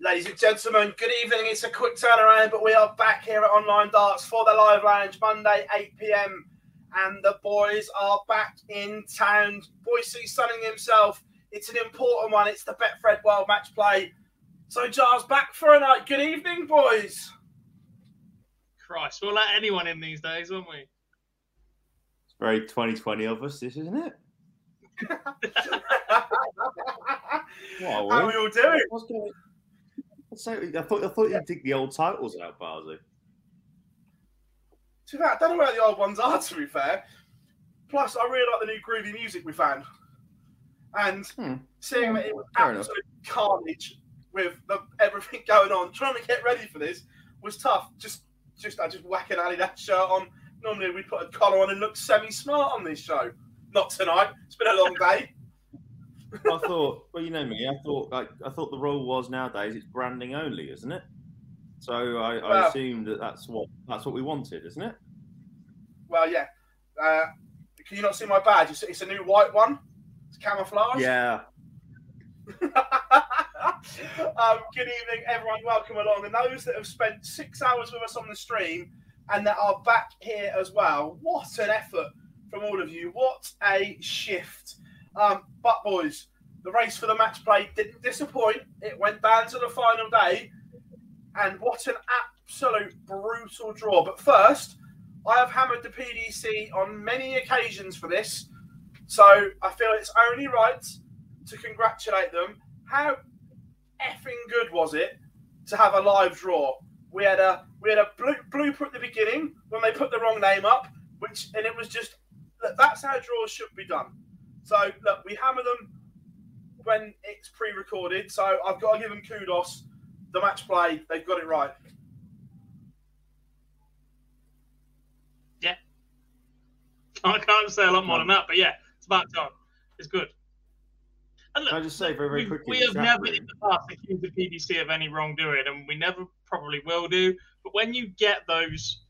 Ladies and gentlemen, good evening. It's a quick turnaround, but we are back here at Online Darts for the live lounge Monday, 8 pm. And the boys are back in town. Boise sunning himself. It's an important one. It's the Betfred World Match Play. So, Jar's back for a night. Good evening, boys. Christ, we'll let anyone in these days, won't we? It's very 2020 of us, this, isn't it? How are we all doing? So I thought I thought you'd dig the old titles out, Barzy. To that, I don't know where the old ones are, to be fair. Plus, I really like the new groovy music we found. And Hmm. seeing that it was Fair enough. absolute carnage with the, everything going on, trying to get ready for this was tough. Just, just, I just whack an Adidas shirt on. Normally, we put a collar on and look semi-smart on this show. Not tonight. It's been a long day. I thought, well, you know me. I thought, like, I thought the rule was nowadays it's branding only, isn't it? So I, I Well- assumed that that's what that's what we wanted, isn't it? Well, yeah. Uh, can you not see my badge? It's, it's a new white one. It's camouflage. Yeah. um, good evening, everyone. Welcome along. And those that have spent six hours with us on the stream and that are back here as well, what an effort from all of you. What a shift. Um, but, boys, the race for the match play didn't disappoint. It went down to the final day. And what an absolute brutal draw. But first, I have hammered the PDC on many occasions for this. So I feel it's only right to congratulate them. How effing good was it to have a live draw? We had a we had a blo- blooper at the beginning when they put the wrong name up, which and it was just that's how draws should be done. So look, we hammer them when it's pre-recorded. So I've got to give them kudos. The match play, they've got it right. Yeah. I can't say a lot more than that, but yeah, it's about time. It's good. And look, Can I just say very, very we, quickly? we the have chat never room- in the past accused the PDC of any wrongdoing, and we never probably will do. But when you get those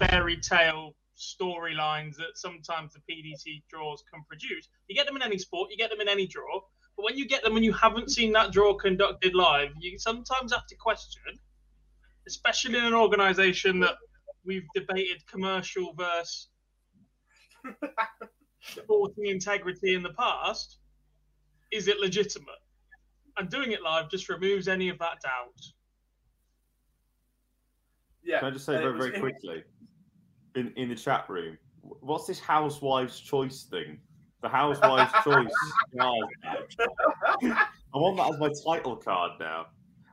fairy tale storylines that sometimes the PDC draws can produce, you get them in any sport, you get them in any draw. But when you get them and you haven't seen that draw conducted live, you sometimes have to question, especially in an organisation that we've debated commercial versus sporting integrity in the past, is it legitimate? And doing it live just removes any of that doubt. Yeah. Can I just say very, very quickly in, in the chat room, what's this housewives' choice thing? The housewives' choice. I want that as my title card now.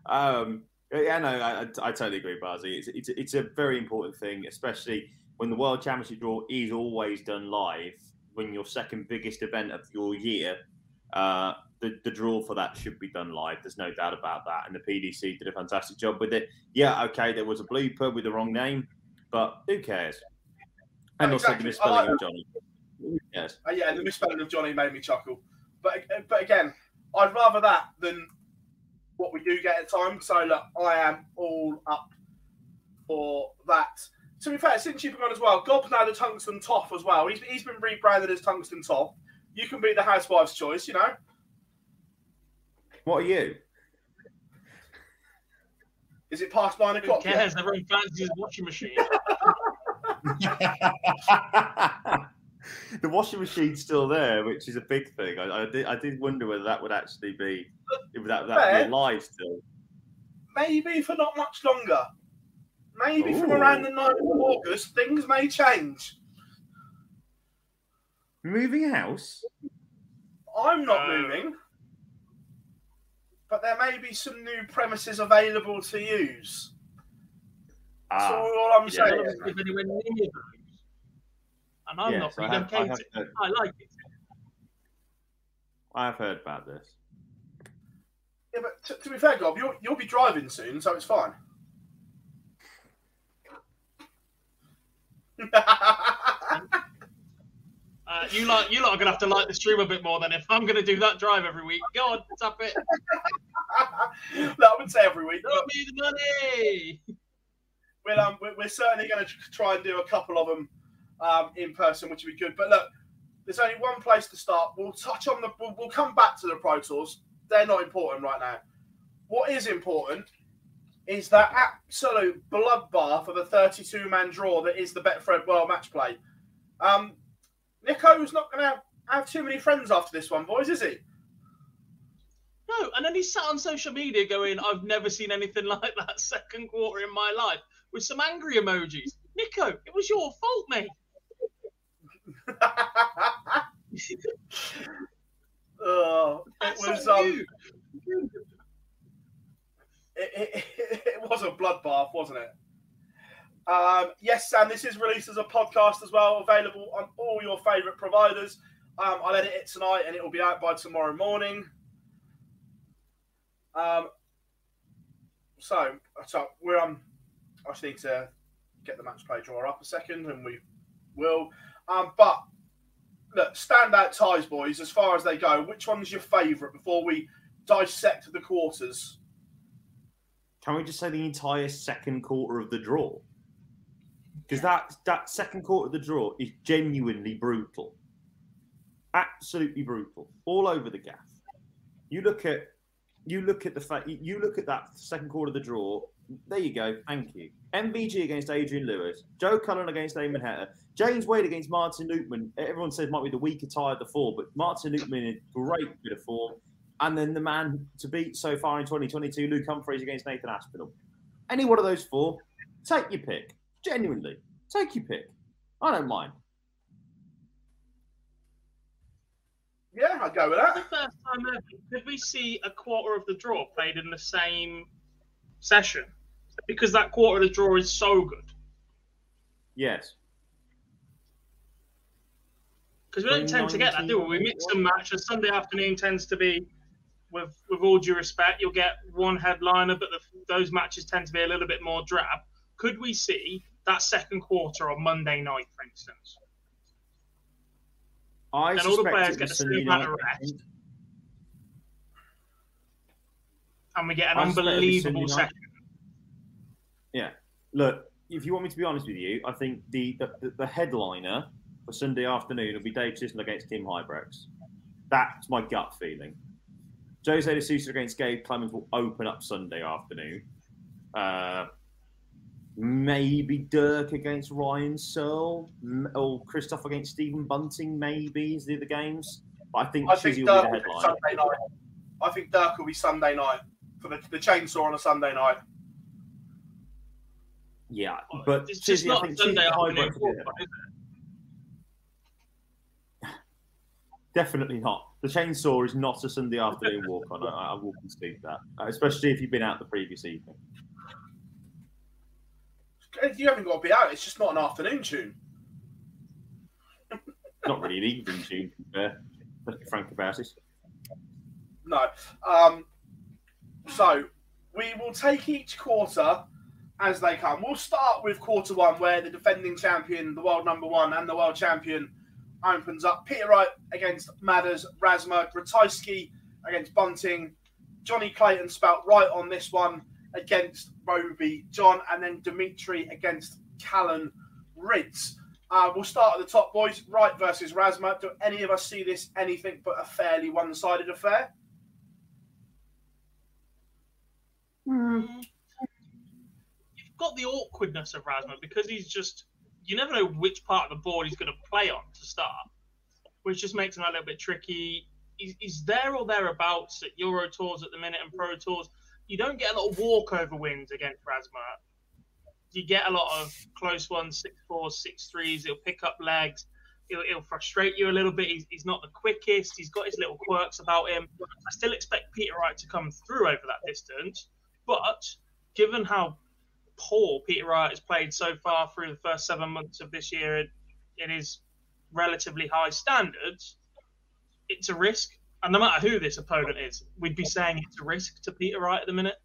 Um, yeah, no, I, I, I totally agree, Barzy. It's, it's, it's a very important thing, especially when the World Championship draw is always done live. When your second biggest event of your year, uh, the, the draw for that should be done live. There's no doubt about that. And the PDC did a fantastic job with it. Yeah, okay, there was a blooper with the wrong name, but who cares? And Oh, also the misspelling like of Johnny. Who cares? Uh, yeah, the misspelling of Johnny made me chuckle. But but again, I'd rather that than what we do get at times. So look, I am all up for that. To be fair, since you've gone as well, Gob's now the Tungsten Toff as well. He's, he's been rebranded as Tungsten Toff. You can be the housewife's choice, you know. What are you? Is it past nine Who o'clock? yet? cares? Everyone fancies his washing machine. The washing machine's still there, which is a big thing. I, I did I did wonder whether that would actually be if that that be alive still. Maybe for not much longer. Maybe from around the 9th of August, things may change. Moving house. I'm not No. moving, but there may be some new premises available to use. Ah, all I'm yeah. Saying. of us live anywhere near those. And I'm yes, not I have, I, have relocating. I like it. I have heard about this. Yeah, but to, to be fair, Gob, you'll, you'll be driving soon, so it's fine. Uh, you like you lot are gonna have to like the stream a bit more than if I'm gonna do that drive every week. Go on, tap it. no, I wouldn't say every week, but me the money. We'll, um, we're, we're certainly going to try and do a couple of them um, in person, which would be good. But look, there's only one place to start. We'll touch on the. We'll, we'll come back to the Pro Tours. They're not important right now. What is important is that absolute bloodbath of a 32-man draw that is the Betfred World Match Play. Um, Nico's not going to have too many friends after this one, boys, is he? No, and then he sat on social media going, "I've never seen anything like that second quarter in my life," with some angry emojis. Nico, it was your fault, mate. Oh, it That's was um, it, it, it was a bloodbath, wasn't it? Um, yes, Sam, this is released as a podcast as well, available on all your favourite providers. Um, I'll edit it tonight and it will be out by tomorrow morning. Um, so, so we're um, I just need to get the match play draw up a second and we will. Um, but look, standout ties, boys, as far as they go. Which one's your favourite before we dissect the quarters? Can we just say the entire second quarter of the draw? Because that that second quarter of the draw is genuinely brutal, absolutely brutal, all over the gaff. You look at you look at the fact you look at that second quarter of the draw. There you go. Thank you. MVG against Adrian Lewis, Joe Cullen against Damon Heta, James Wade against Martin Lukeman. Everyone says might be the weaker tie of the four, but Martin Lukeman in great bit of form. And then the man to beat so far in 2022, Luke Humphries against Nathan Aspinall. Any one of those four, take your pick. Genuinely, take your pick. I don't mind. Yeah, I'll go with the that. first time ever, did we see a quarter of the draw played in the same session? Because that quarter of the draw is so good. Yes. Because we don't tend to get that, do we? We mix and match. A Sunday afternoon tends to be, with with all due respect, you'll get one headliner, but the, those matches tend to be a little bit more drab. Could we see that second quarter on Monday night, for instance? I And all the players get was the Sunday same amount of rest. And we get an I unbelievable second. Yeah. Look, if you want me to be honest with you, I think the the, the headliner for Sunday afternoon will be Dave Chisnall against Kim Huybrechts. That's my gut feeling. Jose de Sousa against Gabe Clemens will open up Sunday afternoon. Uh, maybe Dirk against Ryan Searle or Christoph against Stephen Bunting. Maybe is the other games. But I think I Chizzy think will Dirk be will the be. Sunday night. I think Dirk will be Sunday night for the, the chainsaw on a Sunday night. Yeah, but it's just Chizzy, I not think Sunday Chizzy afternoon Huybrechts will be the football, headliner. is it? Definitely not. The chainsaw is not a Sunday afternoon walk on. I, I will concede that, uh, especially if you've been out the previous evening. You haven't got to be out. It's just not an afternoon tune. Not really an evening tune, to be fair. Let's be frank about it. No. Um, so we will take each quarter as they come. We'll start with quarter one, where the defending champion, the world number one, and the world champion opens up. Peter Wright against Madars, Razma, Ratajski against Bunting, Jonny Clayton spelt right on this one against Rowby-John, and then Dimitri against Callan Rydz. Uh, we'll start at the top, boys. Wright versus Razma. Do any of us see this anything but a fairly one sided affair? You've got the awkwardness of Razma because he's just, you never know which part of the board he's going to play on to start, which just makes him a little bit tricky. He's, he's there or thereabouts at Euro Tours at the minute and Pro Tours. You don't get a lot of walkover wins against Razma you get a lot of close ones, six fours, six threes. He'll pick up legs. He'll, he'll frustrate you a little bit. He's, he's, not the quickest. He's got his little quirks about him. I still expect Peter Wright to come through over that distance, but given how poor Peter Wright has played so far through the first seven months of this year, it, it is relatively high standards. It's a risk, and no matter who this opponent is, we'd be saying it's a risk to Peter Wright at the minute.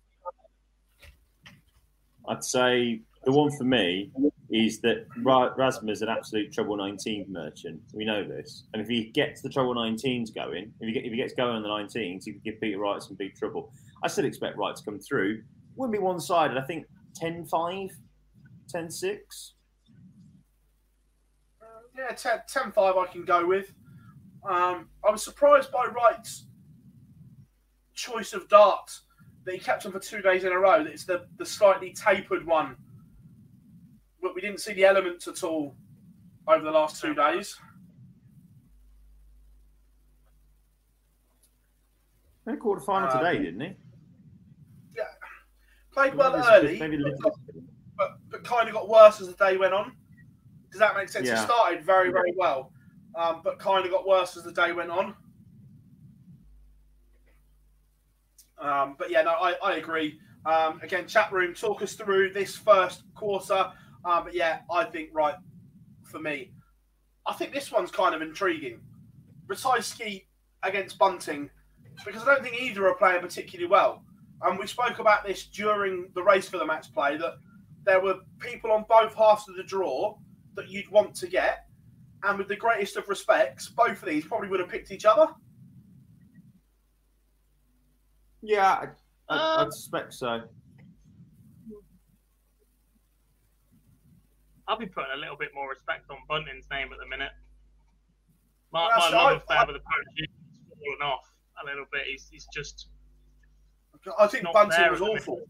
I'd say the one for me is that Razma is an absolute trouble 19 merchant. We know this. And if he gets the trouble 19s going, if he, get, if he gets going on the 19s, he could give Peter Wright some big trouble. I still expect Wright to come through. Wouldn't be one sided. I think 10 5, 10 6. Uh, yeah, 10, 10 5 I can go with. Um, I was surprised by Wright's choice of dart that he kept on for two days in a row. It's the, the slightly tapered one but we didn't see the elements at all over the last two days. He quarter final um, today, didn't he? Played well early, but, but, but, kind of got worse as the day went on. Does that make sense? Yeah. He started very, very well, um, but kind of got worse as the day went on. Um, but yeah, no, I, I agree. Um, again, chat room, talk us through this first quarter. Um, but yeah, I think right for me. I think this one's kind of intriguing. Ratajski against Bunting, because I don't think either are playing particularly well. And we spoke about this during the race for the match play that there were people on both halves of the draw that you'd want to get. And with the greatest of respects, both of these probably would have picked each other. Yeah, I, I, um, I suspect so. I'll be putting a little bit more respect on Bunting's name at the minute. My, my love affair with the parachute has fallen off a little bit. He's, he's just. I think Bunting was awful.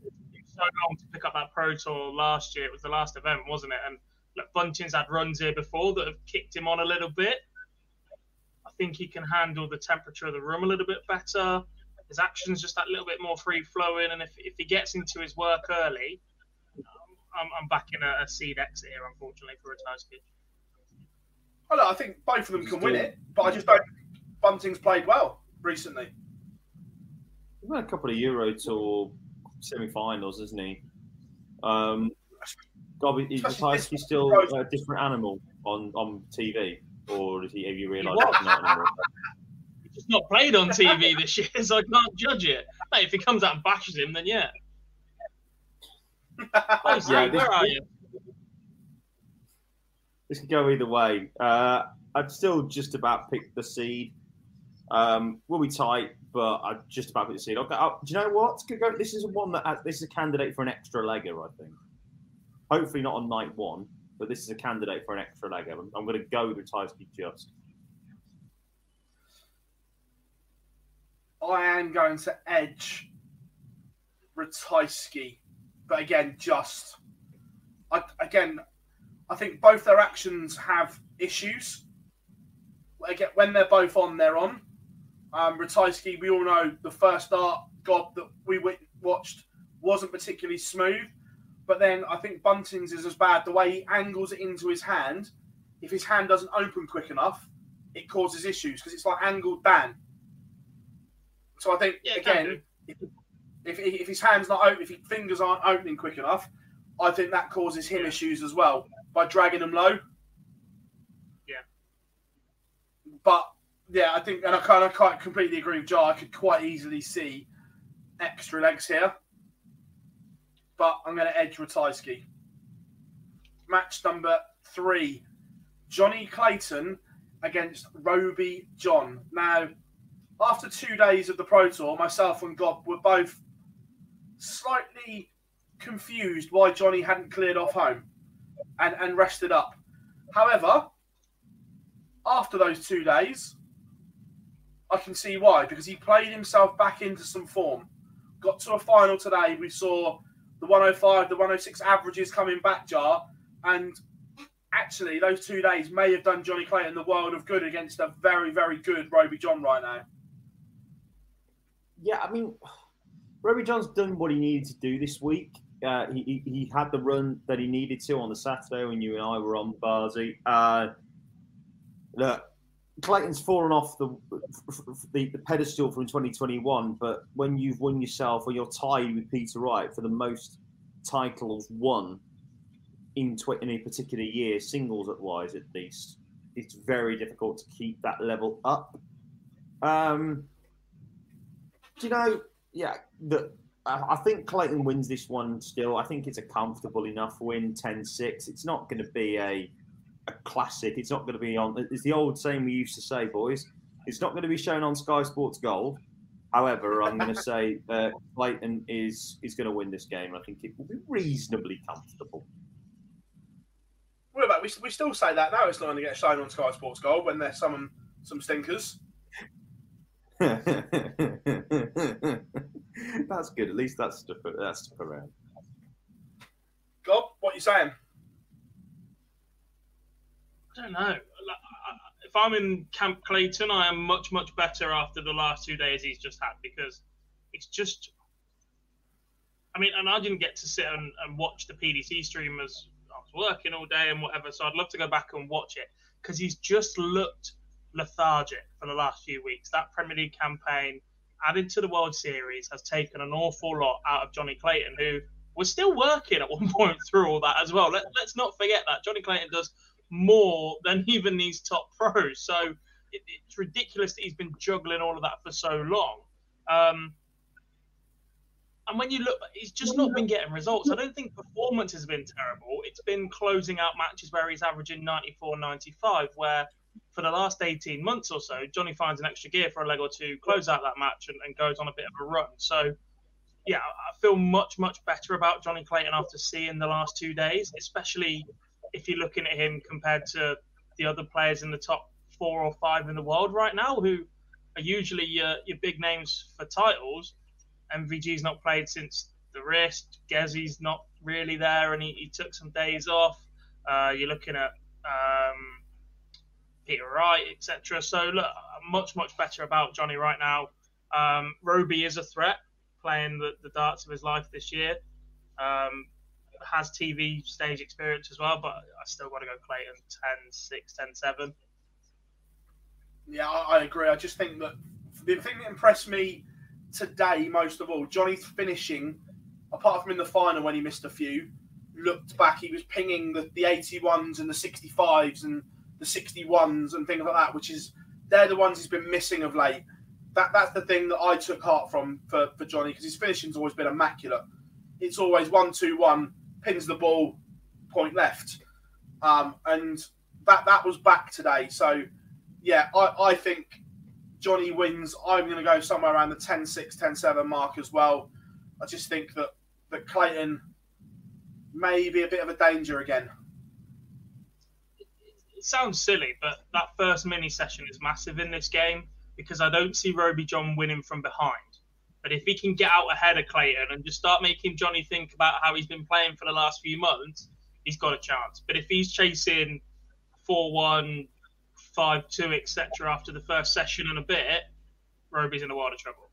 so long to pick up that Pro Tour last year. It was the last event, wasn't it? And look, Bunting's had runs here before that have kicked him on a little bit. I think he can handle the temperature of the room a little bit better. His action's just that little bit more free flowing, and if, if he gets into his work early, um, I'm, I'm backing a, a seed exit here, unfortunately, for a Ratajski. No, I think both of them can win it, but I just don't. Bunting's played well recently. He's had a couple of Euro Tour semi-finals, isn't he? Um, God, is Ratajski still a different animal on, on TV, or is he? Have you realised he's not anymore? He's just not played on TV this year, so I can't judge it. Hey, if he comes out and bashes him, then yeah yeah, where are you? This could go either way. Uh, I'd still just about pick the seed. Um, will be tight, but I'd just about pick the oh, do you know what? This is one that has, this is a candidate for an extra legger, I think. Hopefully not on night one, but this is a candidate for an extra legger. I'm, I'm going to go with Ratajski just. I am going to edge Ratajski but again, just I, again, I think both their actions have issues. Again, when they're both on, they're on. Um, Ratajski, we all know the first art God that we watched wasn't particularly smooth, but then I think Bunting's is as bad. The way he angles it into his hand, if his hand doesn't open quick enough, it causes issues because it's like angled Dan. So I think yeah, again, if, if his hands not open, if his fingers aren't opening quick enough, I think that causes him issues as well by dragging them low. Yeah. But yeah, I think, and I kind of quite completely agree with Joe. I could quite easily see extra legs here, but I'm going to edge Ratajski. Match number three: Jonny Clayton against Rowby-John. Now, after two days of the Pro Tour, myself and Gob were both slightly confused why Johnny hadn't cleared off home and, and rested up. However, after those two days, I can see why because he played himself back into some form. Got to a final today. We saw the 105, the 106 averages coming back, Jar, and actually those two days may have done Jonny Clayton the world of good against a very, very good Rowby-John right now. Yeah, I mean, Rowby-John's done what he needed to do this week. Uh, he, he had the run that he needed to on the Saturday when you and I were on Barzy. Uh, look, Clayton's fallen off the, the, the pedestal from 2021, but when you've won yourself or you're tied with Peter Wright for the most titles won in, tw- in a particular year, singles at wise at least, it's very difficult to keep that level up. Um, do you know? Yeah, the, I think Clayton wins this one still. I think it's a comfortable enough win, 10-6. It's not going to be a a classic. It's not going to be on. It's the old saying we used to say, boys. It's not going to be shown on Sky Sports Gold. However, I'm going to say uh, Clayton is is going to win this game. I think it will be reasonably comfortable. What about we, we still say that now? It's not going to get shown on Sky Sports Gold when there's some some stinkers. that's good. At least that's stuff. That's stuff around. Gob, what are you saying? I don't know. If I'm in Camp Clayton, I am much, much better after the last two days he's just had because it's just. I mean, and I didn't get to sit and, and watch the PDC stream as I was working all day and whatever, so I'd love to go back and watch it because he's just looked lethargic for the last few weeks. That Premier League campaign added to the World Series has taken an awful lot out of Jonny Clayton, who was still working at one point through all that as well. Let, us not forget that Jonny Clayton does more than even these top pros. So it, it's ridiculous that he's been juggling all of that for so long. Um, and when you look, he's just not been getting results. I don't think performance has been terrible. It's been closing out matches where he's averaging 94, 95, where for the last 18 months or so, Johnny finds an extra gear for a leg or two, close out that match, and, and goes on a bit of a run. So, yeah, I feel much, much better about Jonny Clayton after seeing the last two days, especially if you're looking at him compared to the other players in the top four or five in the world right now, who are usually your, your big names for titles. MVG's not played since the wrist. Gezzy's not really there, and he, he took some days off. Uh, you're looking at um, Peter Wright, etc. So look, much much better about Johnny right now. Um, Roby is a threat, playing the, the darts of his life this year. Um, has TV stage experience as well, but I still want to go Clayton 10 6, 10 7. Yeah, I, I agree. I just think that the thing that impressed me today most of all, Johnny's finishing, apart from in the final when he missed a few, looked back, he was pinging the, the 81s and the 65s and the 61s and things like that, which is they're the ones he's been missing of late. That that's the thing that I took heart from for, for Johnny because his finishing's always been immaculate. It's always one two one pins the ball point left. Um, and that that was back today. So, yeah, I, I think Johnny wins. I'm going to go somewhere around the 10 6, 10 7 mark as well. I just think that, that Clayton may be a bit of a danger again. It sounds silly, but that first mini session is massive in this game because I don't see Rowby-John winning from behind. But if he can get out ahead of Clayton and just start making Johnny think about how he's been playing for the last few months, he's got a chance. But if he's chasing 4 1, 5 2, etc., after the first session and a bit, Roby's in a world of trouble.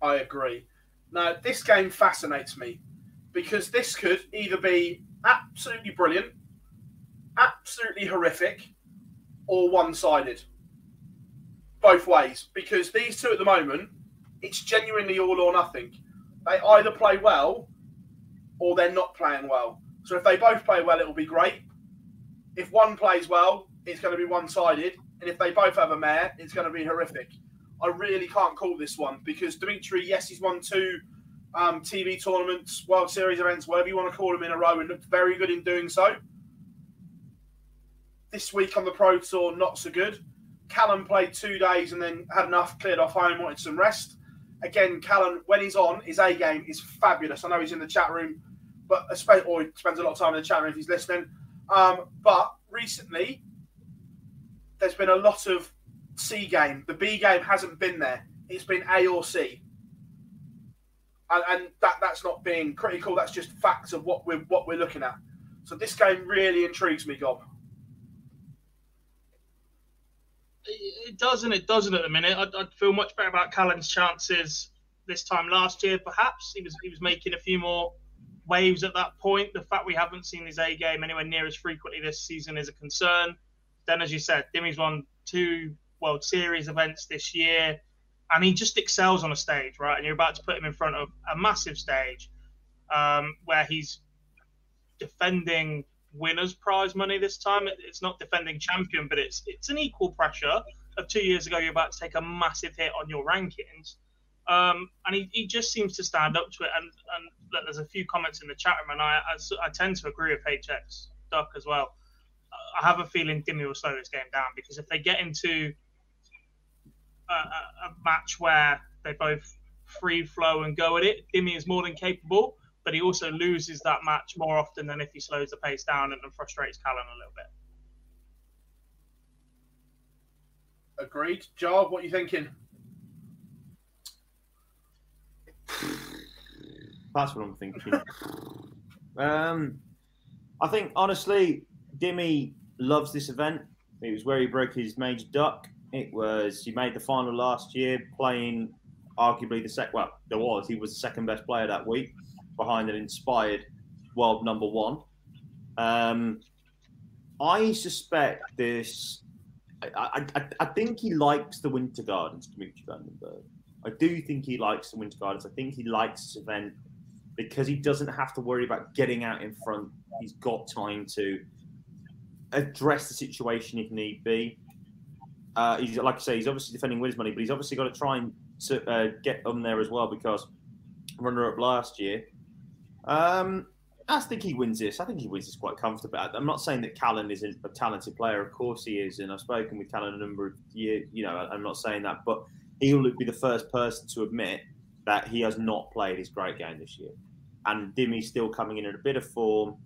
I agree. Now, this game fascinates me because this could either be absolutely brilliant, absolutely horrific, or one sided. Both ways. Because these two at the moment it's genuinely all or nothing. They either play well or they're not playing well. So if they both play well, it'll be great. If one plays well, it's going to be one sided. And if they both have a mare, it's going to be horrific. I really can't call this one because Dimitri, yes, he's won two um, TV tournaments, World Series events, whatever you want to call them in a row, and looked very good in doing so. this week on the Pro Tour, not so good. Callum played two days and then had enough, cleared off home, wanted some rest. Again, Callan, when he's on, his A game is fabulous. I know he's in the chat room, but especially, or he spends a lot of time in the chat room if he's listening. Um, but recently, there's been a lot of C game. The B game hasn't been there. It's been A or C. And, and that that's not being critical. That's just facts of what we're what we're looking at. So this game really intrigues me, Gob. It does and it doesn't at the minute. I'd, I'd feel much better about Callum's chances this time last year. Perhaps he was he was making a few more waves at that point. The fact we haven't seen his A game anywhere near as frequently this season is a concern. Then, as you said, Dimmy's won two World Series events this year, and he just excels on a stage, right? And you're about to put him in front of a massive stage um, where he's defending winners prize money this time. It's not defending champion, but it's it's an equal pressure of two years ago. You're about to take a massive hit on your rankings, um, and he, he just seems to stand up to it. And and look, there's a few comments in the chat room, and I I, I tend to agree with HX Duck as well. I have a feeling Dimmy will slow this game down because if they get into a, a, a match where they both free flow and go at it, Dimmy is more than capable but he also loses that match more often than if he slows the pace down and, and frustrates Callan a little bit. Agreed. Jar, what are you thinking? That's what I'm thinking. um, I think honestly, Dimmy loves this event. It was where he broke his major duck. It was he made the final last year, playing arguably the second. Well, there was he was the second best player that week behind an inspired world number one. Um, I suspect this. I, I, I think he likes the Winter Gardens, Dimitri Van den Bergh. I do think he likes the Winter Gardens. I think he likes this event because he doesn't have to worry about getting out in front. He's got time to address the situation if need be. Uh, he's like I say, he's obviously defending with his money, but he's obviously got to try and uh, get on there as well because runner up last year um, I think he wins this. I think he wins this quite comfortably. I'm not saying that Callan isn't a talented player. Of course he is, and I've spoken with Callan a number of years. You know, I'm not saying that, but he will be the first person to admit that he has not played his great game this year. And Dimmy's still coming in at a bit of form.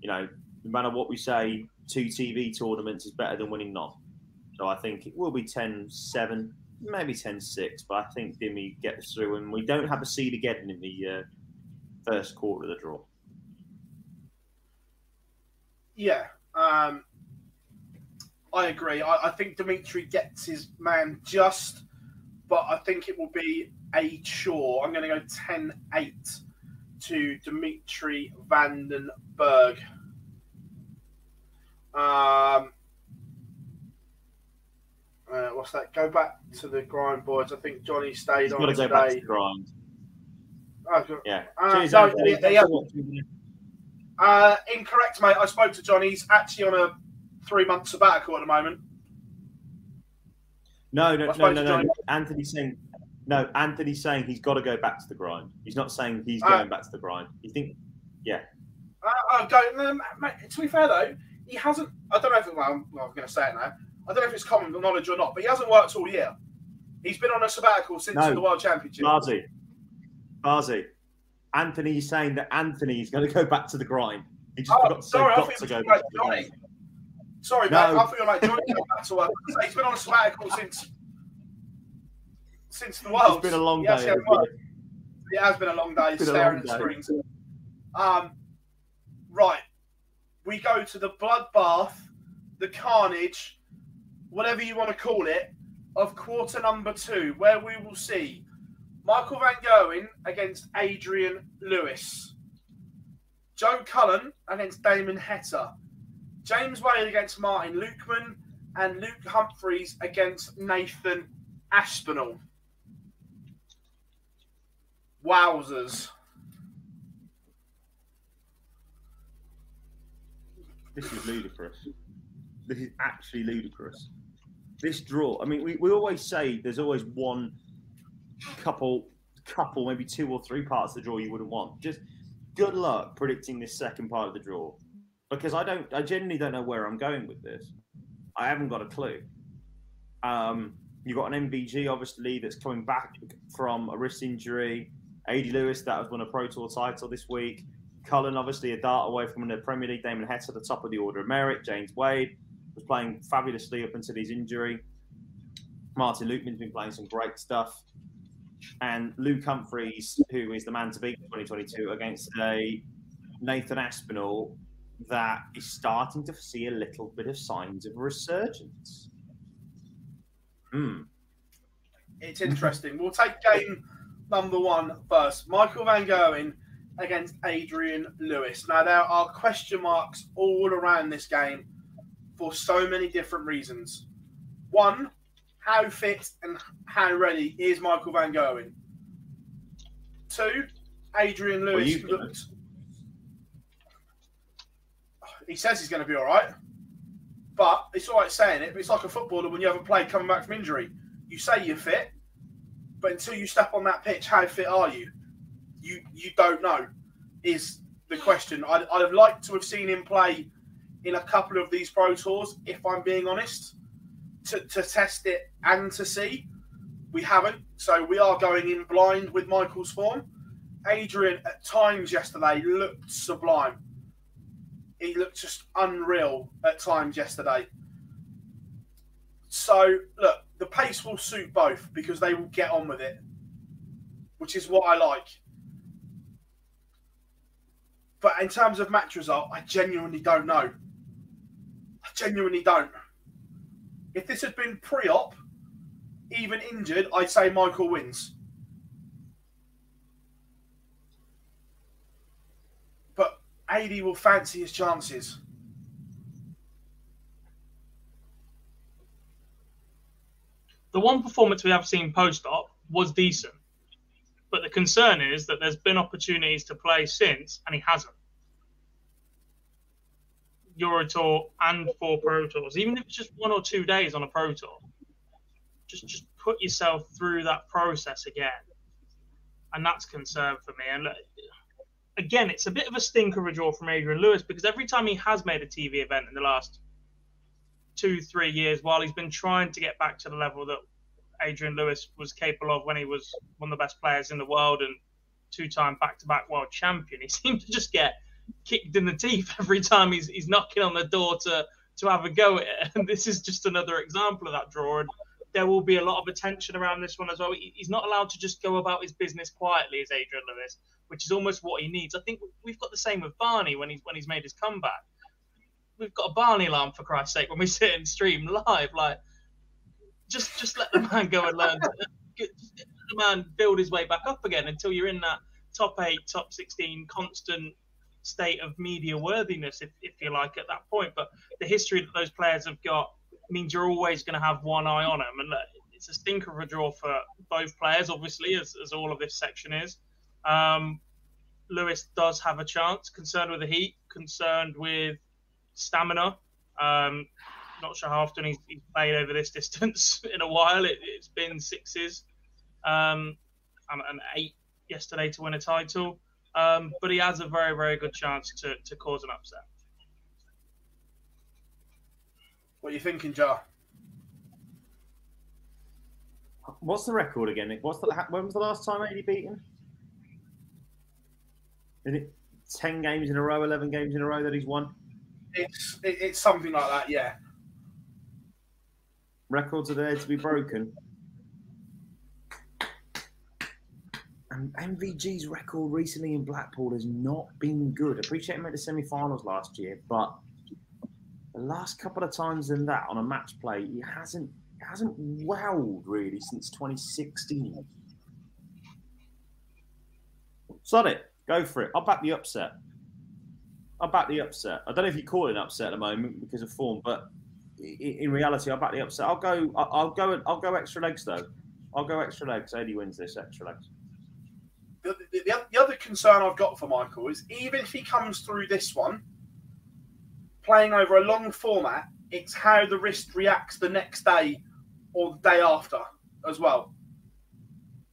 You know, no matter what we say, two TV tournaments is better than winning none. So I think it will be 10 7, maybe 10 6, but I think Dimmy gets through, and we don't have a seed again in the. Uh, first quarter of the draw. Yeah, um, I agree. I, I, think Dimitri gets his man just, but I think it will be a chore. I'm going to go 10 8 to Dimitri Van den Bergh. Um, uh, what's that? Go back to the grind, boys. I think Johnny stayed on today. grind. Oh, yeah. Uh, no, yeah, uh, incorrect, mate. I spoke to John. He's actually on a three month sabbatical at the moment. No, no, no, no, no. Anthony's saying no. Anthony's saying he's got to go back to the grind. He's not saying he's uh, going back to the grind. You think? Yeah. Uh, I'm going. Um, mate, to be fair though, he hasn't. I don't know if it, well, I'm, well, I'm going to say it now. I don't know if it's common knowledge or not, but he hasn't worked all year. He's been on a sabbatical since no. the World Championship. Marty, Barzy, Anthony is saying that Anthony is going to go back to the grind. He just oh, sorry, got to go back to Johnny. Sorry, no. mate. I feel like Johnny going back to work. He's been on a sabbatical since since the world. It's been a long day. It has been a long day staring at screens. Um, right. We go to the bloodbath, the carnage, whatever you want to call it, of quarter number two, where we will see Michael Van Gerwen against Adrian Lewis. Joe Cullen against Damon Heta. James Wade against Martin Lukeman. And Luke Humphries against Nathan Aspinall. Wowzers. This is ludicrous. This is actually ludicrous. This draw, I mean, we, we always say there's always one couple, couple, maybe two or three parts of the draw you wouldn't want. Just good luck predicting this second part of the draw because I don't, I genuinely don't know where I'm going with this. I haven't got a clue. Um, you've got an MVG, obviously, that's coming back from a wrist injury. AD Lewis, that has won a Pro Tour title this week. Cullen, obviously, a dart away from the Premier League. Damon Heta at the top of the order of merit. James Wade was playing fabulously up until his injury. Martin Lukeman's been playing some great stuff. And Luke Humphries, who is the man to beat in 2022, against a Nathan Aspinall that is starting to see a little bit of signs of resurgence. Hmm. It's interesting. We'll take game number one first. Michael Van Gerwen against Adrian Lewis. Now, there are question marks all around this game for so many different reasons. One, how fit and how ready is Michael Van Gerwen? Two, Adrian Lewis looked. He says he's going to be all right, but it's all right saying it. But it's like a footballer when you haven't played coming back from injury. You say you're fit, but until you step on that pitch, how fit are you? You you don't know. Is the question. I'd, I'd have liked to have seen him play in a couple of these pro tours, if I'm being honest, to, to test it and to see. We haven't, so we are going in blind with Michael's form. Adrian at times yesterday looked sublime. He looked just unreal at times yesterday. So look, the pace will suit both because they will get on with it, which is what I like. But in terms of match result, I genuinely don't know. I genuinely don't. If this had been pre-op, even injured, I'd say Michael wins. But AD will fancy his chances. the one performance we have seen post op was decent. But the concern is that there's been opportunities to play since, and he hasn't. Euro Tour and four Pro Tours, even if it's just one or two days on a Pro Tour, just just put yourself through that process again, and that's concern for me. And again, it's a bit of a stinker of a draw from Adrian Lewis because every time he has made a TV event in the last two, three years, while he's been trying to get back to the level that Adrian Lewis was capable of when he was one of the best players in the world and two-time back-to-back world champion, he seems to just get kicked in the teeth every time he's he's knocking on the door to to have a go at it. And this is just another example of that draw. And there will be a lot of attention around this one as well. He's not allowed to just go about his business quietly as Adrian Lewis, which is almost what he needs. I think we've got the same with Barney when he's when he's made his comeback. We've got a Barney alarm for Christ's sake when we sit and stream live. Like, just just let the man go and learn. Let the man build his way back up again until you're in that top eight, top sixteen, constant state of media worthiness, if, if you like, at that point. But the history that those players have got means you're always going to have one eye on them. And it's a stinker of a draw for both players, obviously, as, as all of this section is. Um, Lewis does have a chance, concerned with the heat, concerned with stamina. Um, not sure how often he's, he's played over this distance in a while. It, it's been sixes um, and, and eight yesterday to win a title. Um, but he has a very, very good chance to, to cause an upset. What are you thinking, Jar? What's the record again? Nick? What's the when was the last time AD beaten? Is it ten games in a row, eleven games in a row that he's won? It's it's something like that, yeah. Records are there to be broken. And MVG's record recently in Blackpool has not been good. Appreciate him at the semi-finals last year, but the last couple of times in that on a match play, he hasn't hasn't wowed really since 2016. Sod it, go for it. I'll back the upset. I'll back the upset. I don't know if you call it an upset at the moment because of form, but in reality, I'll back the upset. I'll go. I'll go. I'll go extra legs though. I'll go extra legs. Eddie wins this extra legs. The, the, the, the other concern I've got for Michael is even if he comes through this one, playing over a long format, it's how the wrist reacts the next day or the day after as well.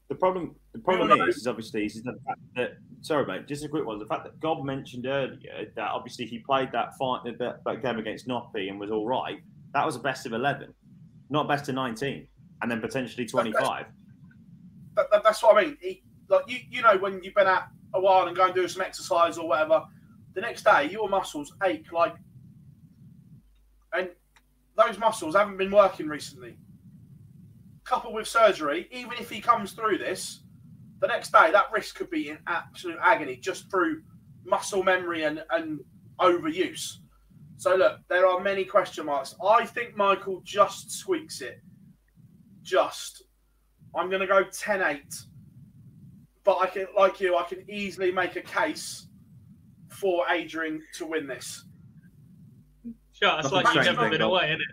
The problem, the problem is, is obviously is the fact that. Sorry, mate. Just a quick one. The fact that Gob mentioned earlier that obviously he played that fight that, that game against Noppy and was all right. That was a best of 11, not best of 19, and then potentially 25. That, that, that's what I mean. He, like you, you know, when you've been out a while and go and do some exercise or whatever, the next day your muscles ache like, and those muscles haven't been working recently. Coupled with surgery, even if he comes through this, the next day that wrist could be in absolute agony just through muscle memory and, and overuse. So look, there are many question marks. I think Michael just squeaks it. Just. I'm gonna go 10-8. But I can like you, I can easily make a case for Adrian to win this. Sure, it's like you've strange, never been Bob. away, isn't it?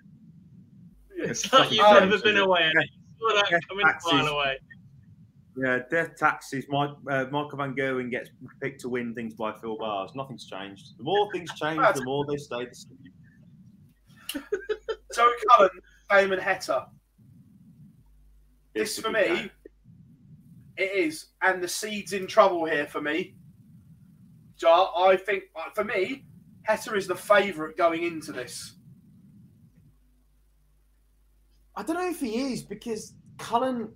It's It's like you've Oh, never strange, been isn't it? away, innit? It's like Yeah, coming a taxis. away. Yeah, death taxes. Mike, uh, Michael Van Gerwen gets picked to win things by Phil Bars. Nothing's changed. The more things change, the more they stay the same. Joe Cullen, Damon Heta. It's This for me, game. It is, and the seed's in trouble here for me. Jar, I think uh, for me, Heta is the favourite going into this. I don't know if he is because Cullen.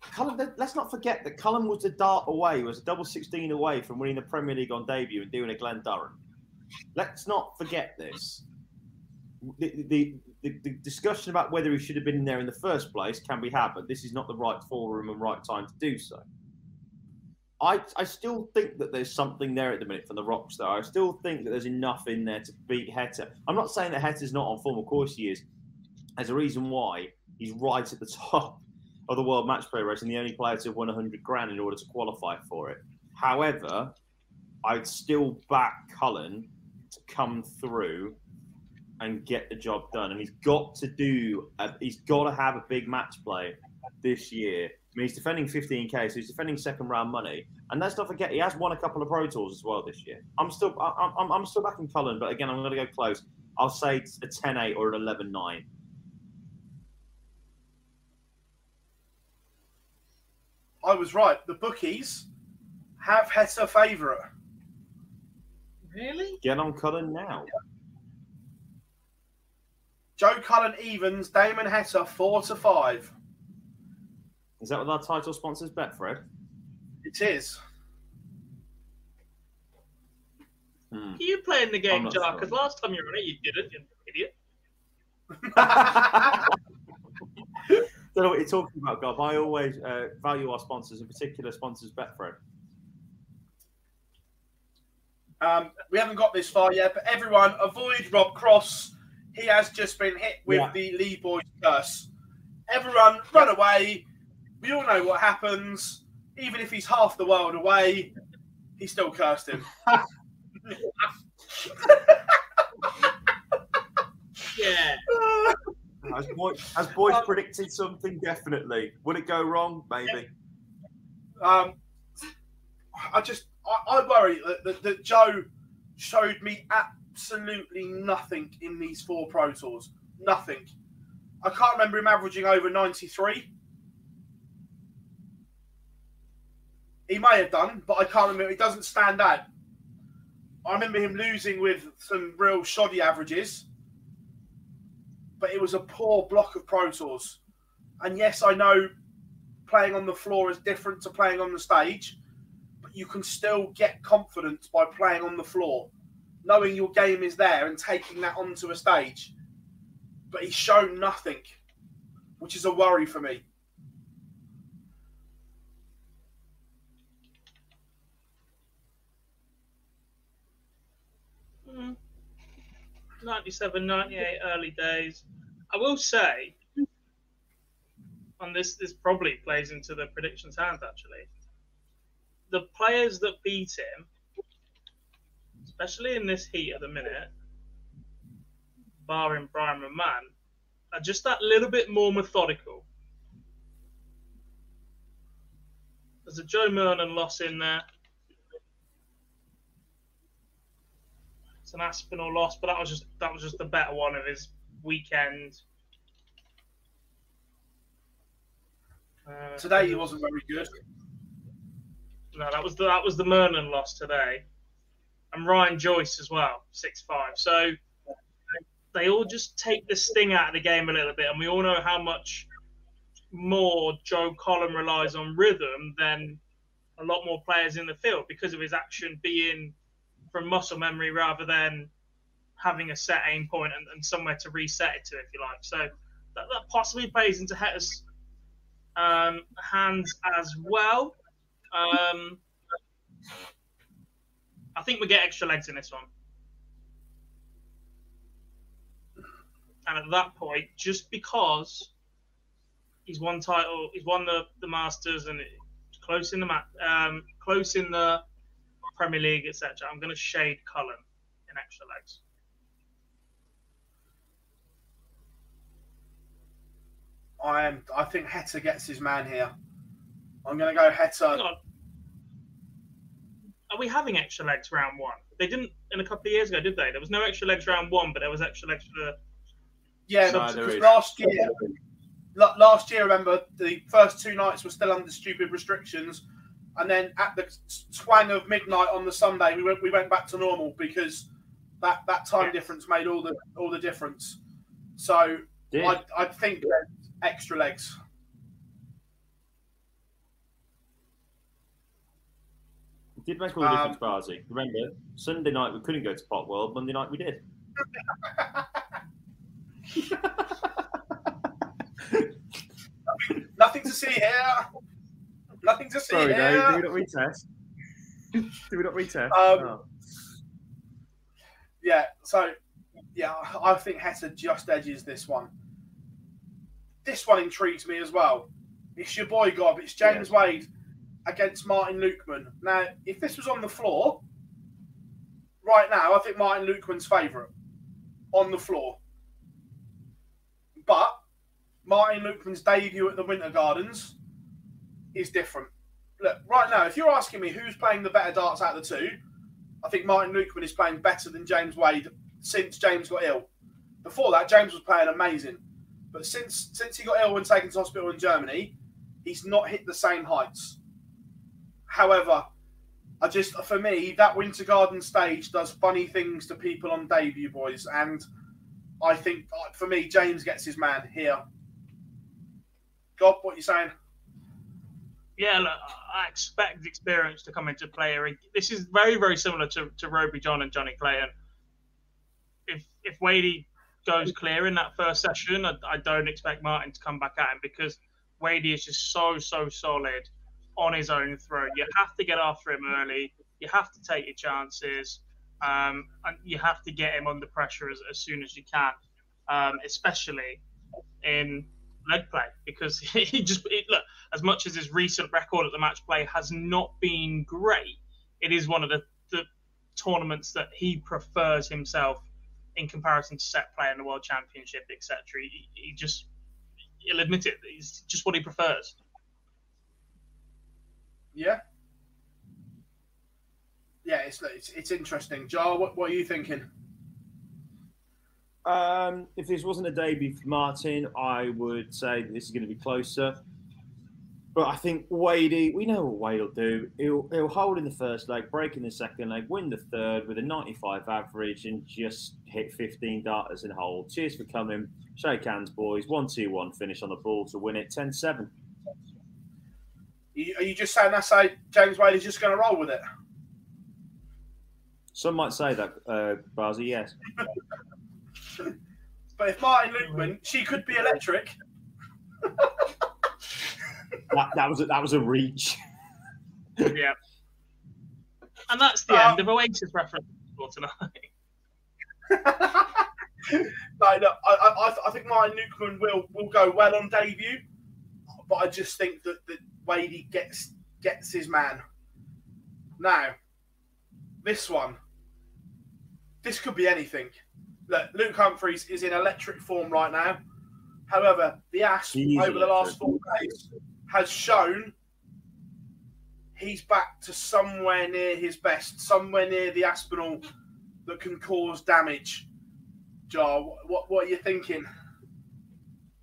Cullen, let- let's not forget that Cullen was a dart away, was a double 16 away from winning the Premier League on debut and doing a Glen Durrant. Let's not forget this. The, the, the, the discussion about whether he should have been in there in the first place can be had, but this is not the right forum and right time to do so. I, I still think that there's something there at the minute from the Rocks, though. I still think that there's enough in there to beat Heta. I'm not saying that Heta's not on form, of course he is. There's a reason why he's right at the top of the world match play race and the only player to have won 100 grand in order to qualify for it. However, I'd still back Cullen to come through and get the job done. And he's got to do, a, he's got to have a big match play this year. I mean, he's defending 15k, so he's defending second round money. And let's not forget, he has won a couple of Pro Tours as well this year. I'm still, I- I'm, I'm still backing Cullen, but again, I'm going to go close. I'll say it's a 10-8 or an 11-9. I was right. The bookies have Heta favourite. Really? Get on Cullen now. Joe Cullen evens, Damon Heta four to five. Is that what our title sponsors bet, Fred? It is. Hmm. Are you playing the game, not Jar? sure. Because last time you were on it, you didn't, you idiot. Don't know what you're talking about, Gob. I always uh, value our sponsors, in particular sponsors Betfred. Um, we haven't got this far yet, but everyone avoid Rob Cross. He has just been hit with Yeah. the Lee Boys curse. Everyone, run away. We all know what happens. Even if he's half the world away, he still cursed him. Yeah. Has Boy, has Boyd predicted something? Definitely. Will it go wrong? Maybe. Um, I just, I, I worry that, that, that Joe showed me absolutely nothing in these four Pro Tours. Nothing. I can't remember him averaging over 93. He may have done, but I can't remember. It doesn't stand out. I remember him losing with some real shoddy averages, but it was a poor block of Pro Tours. And yes, I know playing on the floor is different to playing on the stage, but you can still get confidence by playing on the floor, knowing your game is there and taking that onto a stage. But he's shown nothing, which is a worry for me. Mm. 97, 98, early days. I will say, and this this probably plays into the predictions hand actually. The players that beat him, especially in this heat at the minute, barring Brian McMahon, are just that little bit more methodical. There's a Joe Murnan loss in there. It's an Aspinall loss, but that was just that was just the better one of his weekend. Uh, Today he wasn't very good. No, that was the that was the Murnan loss today, and Ryan Joyce as well, six five. So they all just take the sting out of the game a little bit, and we all know how much more Joe Cullen relies on rhythm than a lot more players in the field because of his action being from muscle memory rather than having a set aim point and, and somewhere to reset it to, if you like. So that, that possibly plays into Heta's um, hands as well. Um, I think we get extra legs in this one. And at that point, just because he's won title, he's won the, the Masters and close in the um, close in the Premier League, etc. I'm going to shade Cullen in extra legs. I am. I think Heta gets his man here. I'm going to go Heta. Are we having extra legs round one? They didn't in a couple of years ago, did they? There was no extra legs round one, but there was extra legs for. Yeah, because last year, last year, remember the first two nights were still under stupid restrictions, and then at the twang of midnight on the Sunday, we went we went back to normal because that that time yeah. difference made all the all the difference. So I I think extra legs. It did make all the difference, um, Barzy. Remember, Sunday night we couldn't go to Pot World. Monday night we did. nothing, to see here. Nothing to see Sorry, here. Dave. Do we not retest? do we not retest? Um, oh. Yeah. So, yeah, I think Heta just edges this one. This one intrigues me as well. It's your boy Gob. It's James yeah. Wade against Martin Lukeman. Now, if this was on the floor, right now, I think Martin Lukeman's favourite on the floor. But Martin Lukeman's debut at the Winter Gardens is different. Look, right now, if you're asking me who's playing the better darts out of the two, I think Martin Lukeman is playing better than James Wade since James got ill. Before that, James was playing amazing. But since since he got ill and taken to hospital in Germany, he's not hit the same heights. However, I just for me that Winter Garden stage does funny things to people on debut, boys, and I think uh, for me James gets his man here. God, what you saying? Yeah, look, I expect experience to come into play. This is very, very similar to, to Rowby-John and Jonny Clayton. If if Wadey goes clear in that first session, I, I don't expect Martin to come back at him because Wadey is just so, so solid on his own throat. You have to get after him early. You have to take your chances. Um, and you have to get him under pressure as, as soon as you can, um, especially in leg play, because he just it, look as much as his recent record at the match play has not been great. It is one of the, the tournaments that he prefers himself in comparison to set play in the World Championship, etc. He, he just he'll admit it. It's just what he prefers. Yeah. Yeah, it's it's, it's interesting. Jar, what, what are you thinking? Um, if this wasn't a debut for Martin, I would say this is going to be closer. But I think Wadey, we know what Wade will do. He'll, he'll hold in the first leg, break in the second leg, win the third with a 95 average, and just hit 15 darters in hold. Cheers for coming. Shake hands, boys. 1 2 1 finish on the ball to win it 10 7. Are you just saying that's how James Wade is just going to roll with it? Some might say that, uh, Barzy, yes. but if Martin Lukeman, she could be electric. that, that, was a, that was a reach. yeah. And that's the um, end of Oasis reference for tonight. no, no, I, I, I think Martin Lukeman will, will go well on debut, but I just think that, that Wadey gets gets his man. Now, this one, this could be anything. Look, Luke Humphries is in electric form right now. However, the Asp over the last four days has shown he's back to somewhere near his best, somewhere near the Aspinall that can cause damage. Jar, what what are you thinking?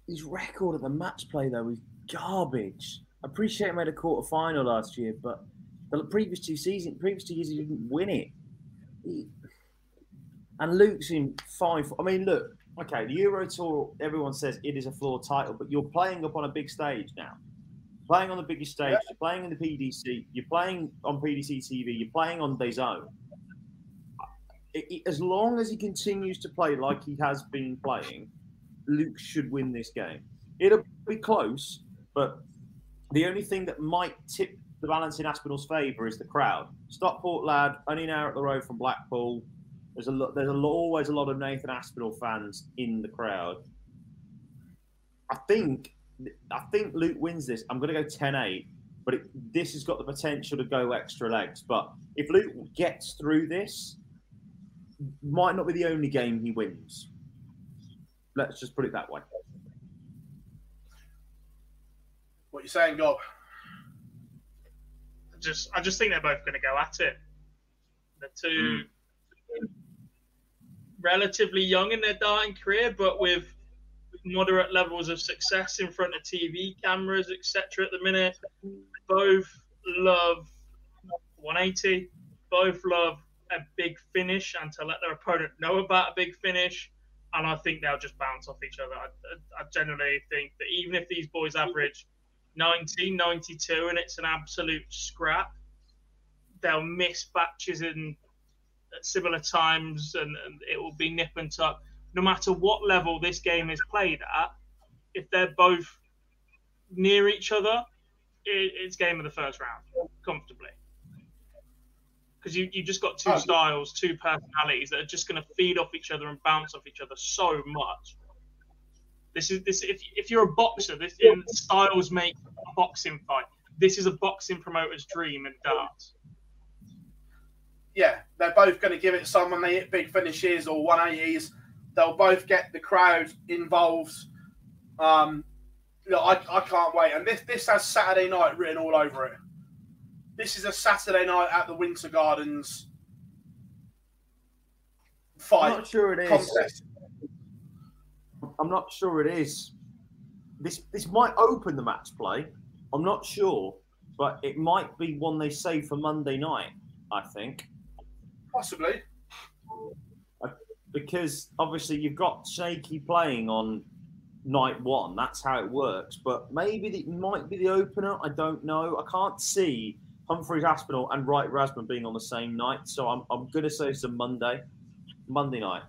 His record of the match play though is garbage. I appreciate he made a quarter final last year, but the previous two seasons, previous two years, he didn't win it. He, and Luke's in five. I mean, look, okay, the Euro Tour. Everyone says it is a floor title, but you're playing up on a big stage now. Playing on the biggest stage, yeah. you're playing in the PDC, you're playing on PDC TV, you're playing on DAZN. It, it, as long as he continues to play like he has been playing, Luke should win this game. It'll be close, but the only thing that might tip the balance in Aspinall's favour is the crowd. Stockport lad, only an hour up the road from Blackpool. There's a lot. There's a, always a lot of Nathan Aspinall fans in the crowd. I think. I think Luke wins this. I'm going to go 10-8, but it, this has got the potential to go extra legs. But if Luke gets through this, might not be the only game he wins. Let's just put it that way. What you're saying, Gob? I just, I just think they're both going to go at it. The two mm. relatively young in their dying career, but with moderate levels of success in front of TV cameras, etc. At the minute, both love 180. Both love a big finish and to let their opponent know about a big finish. And I think they'll just bounce off each other. I, I generally think that even if these boys average 90, 92, and it's an absolute scrap. They'll miss batches in at similar times, and, and it will be nip and tuck. No matter what level this game is played at, if they're both near each other, it, it's game of the first round comfortably. Because you you just got two oh. styles, two personalities that are just going to feed off each other and bounce off each other so much. This is this if, if you're a boxer, this in styles make a boxing fight. This is a boxing promoter's dream and darts. Yeah, they're both going to give it some when they hit big finishes or 180s. They'll both get the crowd involved. Um, look, I, I can't wait. And this this has Saturday night written all over it. This is a Saturday night at the Winter Gardens fight. I'm not sure it is. Contest. I'm not sure it is. This this might open the match play. I'm not sure, but it might be one they save for Monday night. I think. Possibly. Uh, because obviously you've got Shaky playing on night one. That's how it works. But maybe it might be the opener. I don't know. I can't see Humphries Aspinall and Wright Rasmussen being on the same night. So I'm, I'm going to say it's a Monday. Monday night.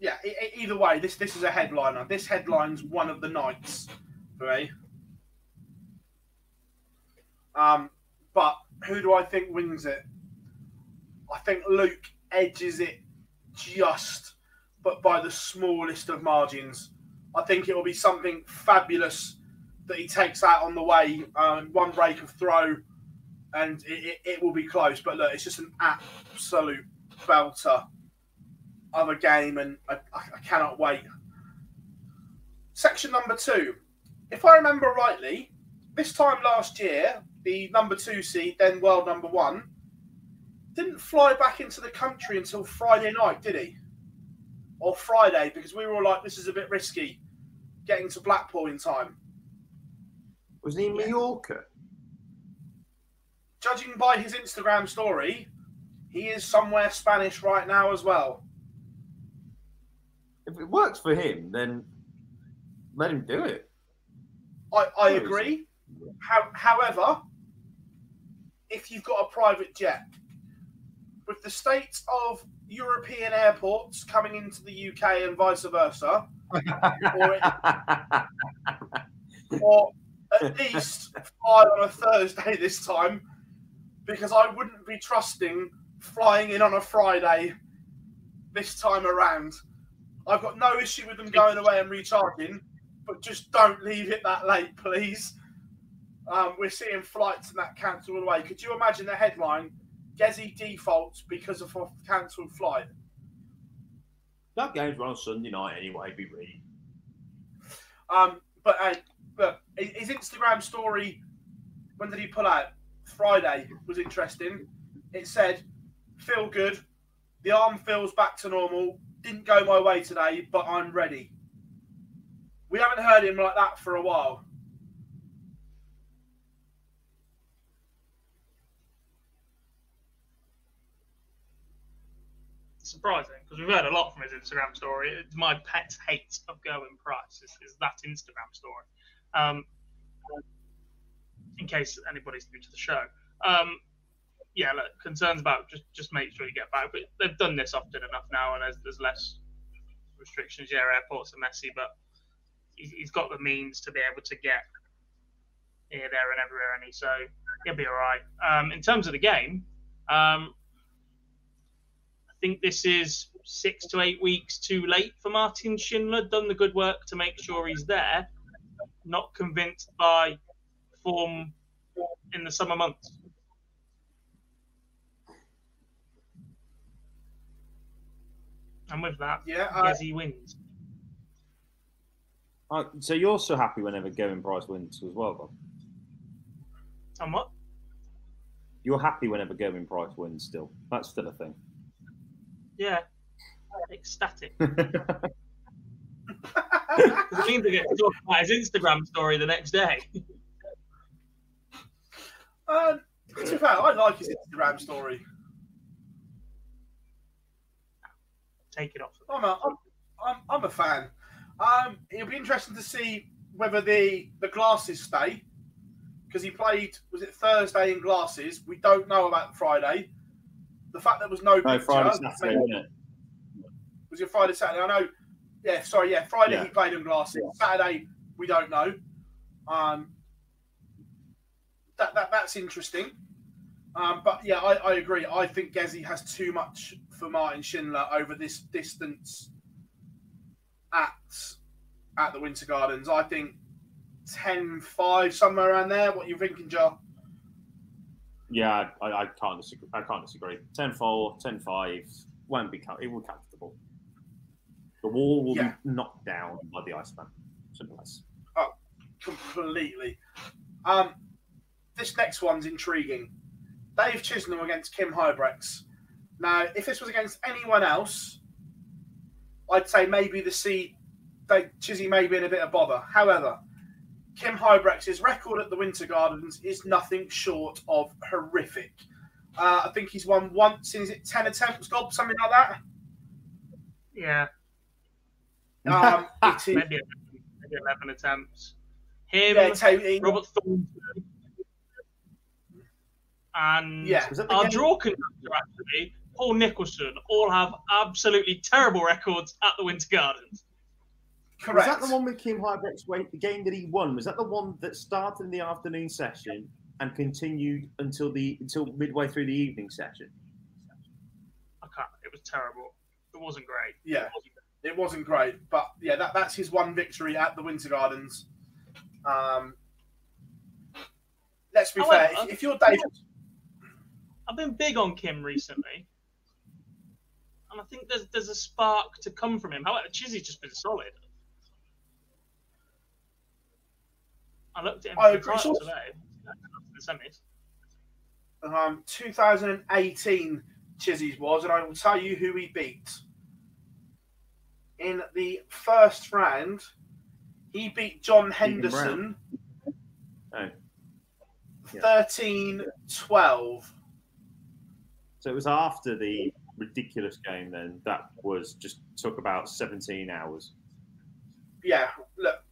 Yeah, either way, this this is a headliner. This headline's one of the nights for me. Um, but who do I think wins it? I think Luke edges it just, but by the smallest of margins. I think it will be something fabulous that he takes out on the way. Um, one break of throw, and it, it, it will be close. But look, it's just an absolute belter of a game, and I, I cannot wait. Section number two. If I remember rightly, this time last year, the number two seed, then world number one, didn't fly back into the country until Friday night, did he? Or Friday, because we were all like, this is a bit risky getting to Blackpool in time. Was he in Mallorca? Judging by his Instagram story, he is somewhere Spanish right now as well if it works for him, then let him do it. I, I agree. How, however, if you've got a private jet, with the state of European airports coming into the UK and vice versa, or, it, or at least fly on a Thursday this time, because I wouldn't be trusting flying in on a Friday this time around. I've got no issue with them going away and recharging, but just don't leave it that late, please. Um, we're seeing flights and that cancelled away. Could you imagine the headline? Gezi defaults because of a cancelled flight. That game's run on Sunday night anyway. Be ready. Um, but uh, but his Instagram story, when did he pull out? Friday was interesting. It said, "Feel good. The arm feels back to normal didn't go my way today, but I'm ready. We haven't heard him like that for a while. surprising because we've heard a lot from his Instagram story. It's my pet hate of Gerwyn Price is, is that Instagram story. Um, in case anybody's new to the show. Um, yeah, look, concerns about just just make sure you get back. But they've done this often enough now, and there's, there's less restrictions. Yeah, airports are messy, but he's, got the means to be able to get here, there, and everywhere, and he so he'll be all right. Um, in terms of the game, um, I think this is six to eight weeks too late for Martin Schindler. Done the good work to make sure he's there. Not convinced by form in the summer months. And with that, Yeah, I- Gezi wins. Uh, so you're so happy whenever Gerwyn Price wins as well, Bob? And what? You're happy whenever Gerwyn Price wins still. That's still a thing. Yeah. Ecstatic. It means I get to talk about his Instagram story the next day. Um, to be fair, I like his Instagram story. Take it off. I'm a, I'm, I'm, I'm a fan. Um, it'll be interesting to see whether the the glasses stay because he played was it Thursday in glasses. We don't know about Friday. The fact that there was no No, picture Friday, Saturday, maybe- isn't it? was it Friday Saturday? I know. Yeah, sorry. Yeah, Friday Yeah. he played in glasses. Saturday we don't know. Um, that, that that's interesting. Um, but yeah, I, I agree. I think Gezi has too much for Martin Schindler over this distance at at the Winter Gardens. I think 10-5, somewhere around there. What are you thinking, Joe? Yeah, I, I can't disagree. I can't disagree. 10-4, 10-5 won't be. It will be comfortable. The wall will Yeah. be knocked down by the Iceman. Simple as. Oh, completely. Um, this next one's intriguing. Dave Chisnall against Kim Huybrechts. Now, if this was against anyone else, I'd say maybe the C, Dave Chizzy may be in a bit of bother. However, Kim Huybrechts's record at the Winter Gardens is nothing short of horrific. Uh, I think he's won once in is it ten attempts, Gob, something like that. Yeah, Um, it is, maybe, maybe 11 attempts. Him, yeah, Robert Thornton, and Yeah. Was that the our game- draw conductor, actually, Paul Nicholson, all have absolutely terrible records at the Winter Gardens. correct. Was that the one with Kim Huybrechts? Wait, the game that he won was that the one that started in the afternoon session and continued until the until midway through the evening session? I can't. It was terrible. It wasn't great. Yeah. It wasn't it wasn't great, but yeah, that, that's his one victory at the Winter Gardens. Um, let's be However- fair. If, if you're David, I've been big on Kim recently, and I think there's there's a spark to come from him. However, Chizzy's just been solid. I looked at him I for the agree. title today. The semis. um, 2018 Chizzy's was, and I will tell you who he beat. In the first round, he beat John Henderson Oh. Yeah. 13 12. So it was after the ridiculous game then that was just took about 17 hours. yeah, look.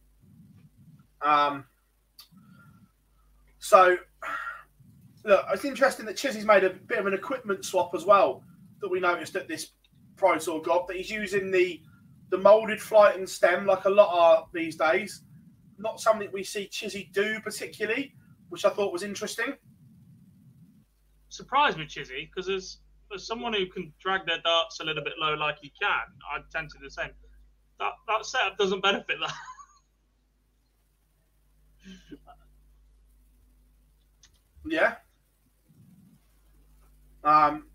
Um, so, look, it's interesting that Chizzy's made a bit of an equipment swap as well that we noticed at this Pro Tour Gob that he's using the the molded flight and stem like a lot are these days. Not something we see Chizzy do particularly, which I thought was interesting. Surprised with Chizzy because as as someone who can drag their darts a little bit low like he can, I tend to do the same. That that setup doesn't benefit that. Yeah. Um,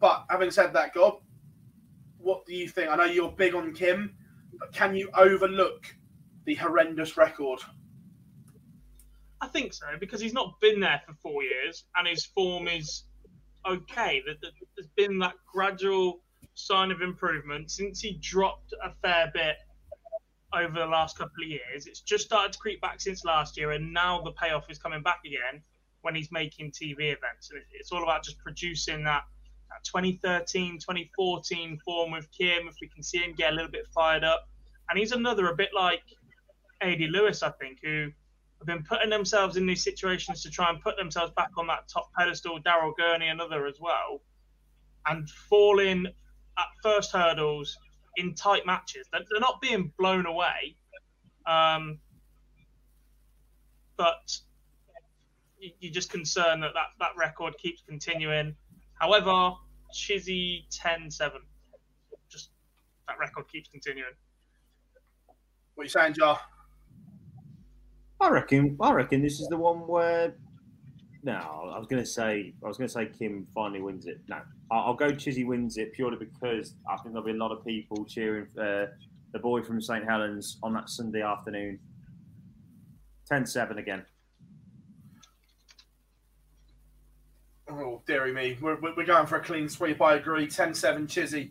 but having said that, Gob, what do you think? I know you're big on Kim, but can you overlook the horrendous record? I think so because he's not been there for four years and his form is okay. There- there- There's been that gradual sign of improvement since he dropped a fair bit over the last couple of years. It's just started to creep back since last year, and now the payoff is coming back again when he's making TV events. And it's all about just producing that that 2013, 2014 form with Kim, if we can see him get a little bit fired up. And he's another, a bit like AD Lewis, I think, who have been putting themselves in these situations to try and put themselves back on that top pedestal. Daryl Gurney, another as well, and falling at first hurdles in tight matches. They're, they're not being blown away, um, but you're just concerned that, that that record keeps continuing. However, Chizzy 10 7. Just that record keeps continuing. What are you saying, Jar? I reckon. I reckon this is the one where. No, I was to say. I was to say Kim finally wins it. No, I'll, go. Chizzy wins it purely because I think there'll be a lot of people cheering uh, the boy from St Helens on that Sunday afternoon. 10-7 again. Oh, dearie me. We're, we're going for a clean sweep. I agree. 10 7 Chizzy.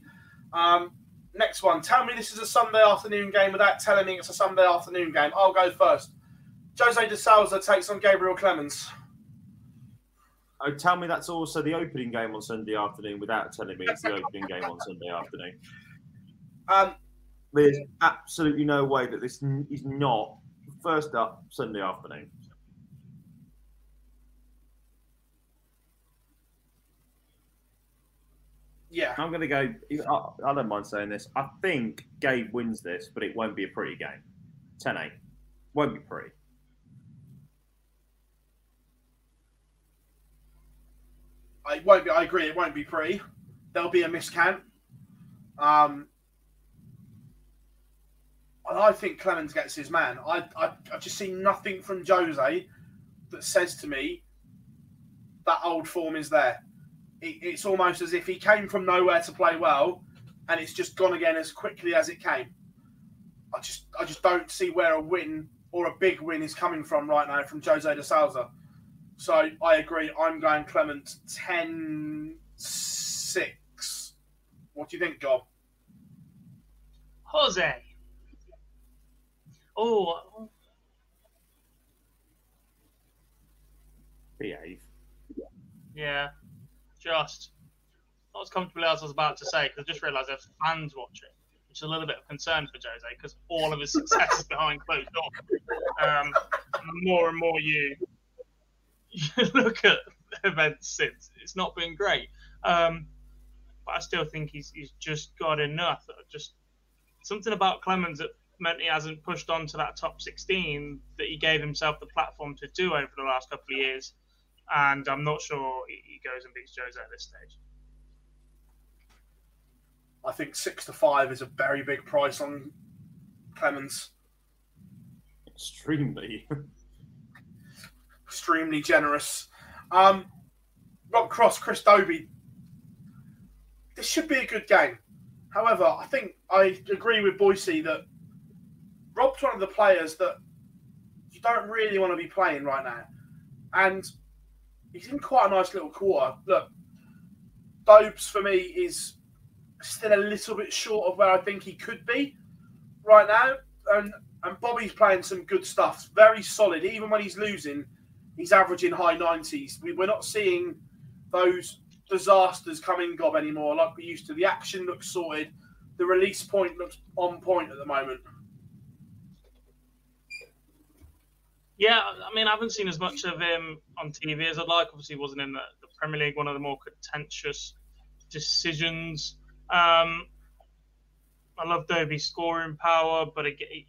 Um, next one. Tell me this is a Sunday afternoon game without telling me it's a Sunday afternoon game. I'll go first. Jose de Souza takes on Gabriel Clemens. Oh, tell me that's also the opening game on Sunday afternoon without telling me it's the opening game on Sunday afternoon. Um, There's absolutely no way that this is not first up Sunday afternoon. yeah. I'm going to go. I, I don't mind saying this. I think Gabe wins this, but it won't be a pretty game. 10 8. Won't be pretty. I won't be. I agree. It won't be pretty. There'll be a miscount. Um, and I think Clemens gets his man. I, I I've just seen nothing from Jose that says to me that old form is there. It, it's almost as if he came from nowhere to play well, and it's just gone again as quickly as it came. I just I just don't see where a win or a big win is coming from right now from Jose de Souza. So I agree. I'm going Clement 10 6. What do you think, Gob? Jose. Oh, Behave. yeah. Just not as comfortable as I was about to say because I just realised there's fans watching, which is a little bit of concern for Jose because all of his success is behind closed doors. Um, more and more you, you look at events since it's not been great. Um, but I still think he's he's just got enough. Just something about Clemens that meant he hasn't pushed on to that top 16 that he gave himself the platform to do over the last couple of years. And I'm not sure he he goes and beats Jose at this stage. I think six to five is a very big price on Clemens. Extremely. Extremely generous. Um, Rob Cross, Chris Dobey. This should be a good game. However, I think I agree with Boise that Rob's one of the players that you don't really want to be playing right now. And he's in quite a nice little quarter. Look, Dobes for me is still a little bit short of where I think he could be right now. And and Bobby's playing some good stuff. Very solid. Even when he's losing, he's averaging high 90s. We, we're not seeing those disasters coming gob anymore like we used to. The action looks sorted. The release point looks on point at the moment. Yeah, I mean, I haven't seen as much of him on TV as I'd like. Obviously, he wasn't in the, the Premier League, one of the more contentious decisions. Um, I love Dobey's scoring power, but again,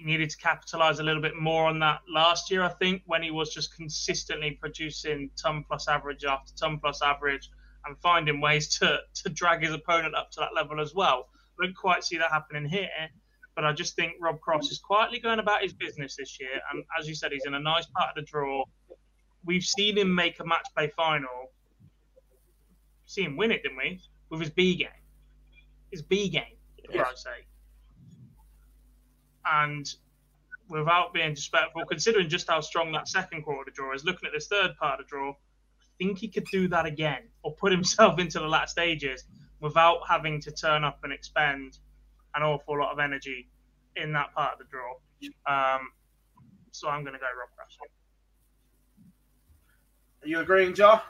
he, needed to capitalise a little bit more on that last year, I think, when he was just consistently producing ton plus average after ton plus average and finding ways to, to drag his opponent up to that level as well. I don't quite see that happening here, but I just think Rob Cross is quietly going about his business this year. And as you said, he's in a nice part of the draw. We've seen him make a match play final. See him win it, didn't we? With his B game. His B game, for Yes. Christ's sake. And without being disrespectful, considering just how strong that second quarter draw is, looking at this third part of the draw, I think he could do that again or put himself into the last stages without having to turn up and expend an awful lot of energy in that part of the draw. Um, so I'm going to go Rob Cross. Are you agreeing, Jar?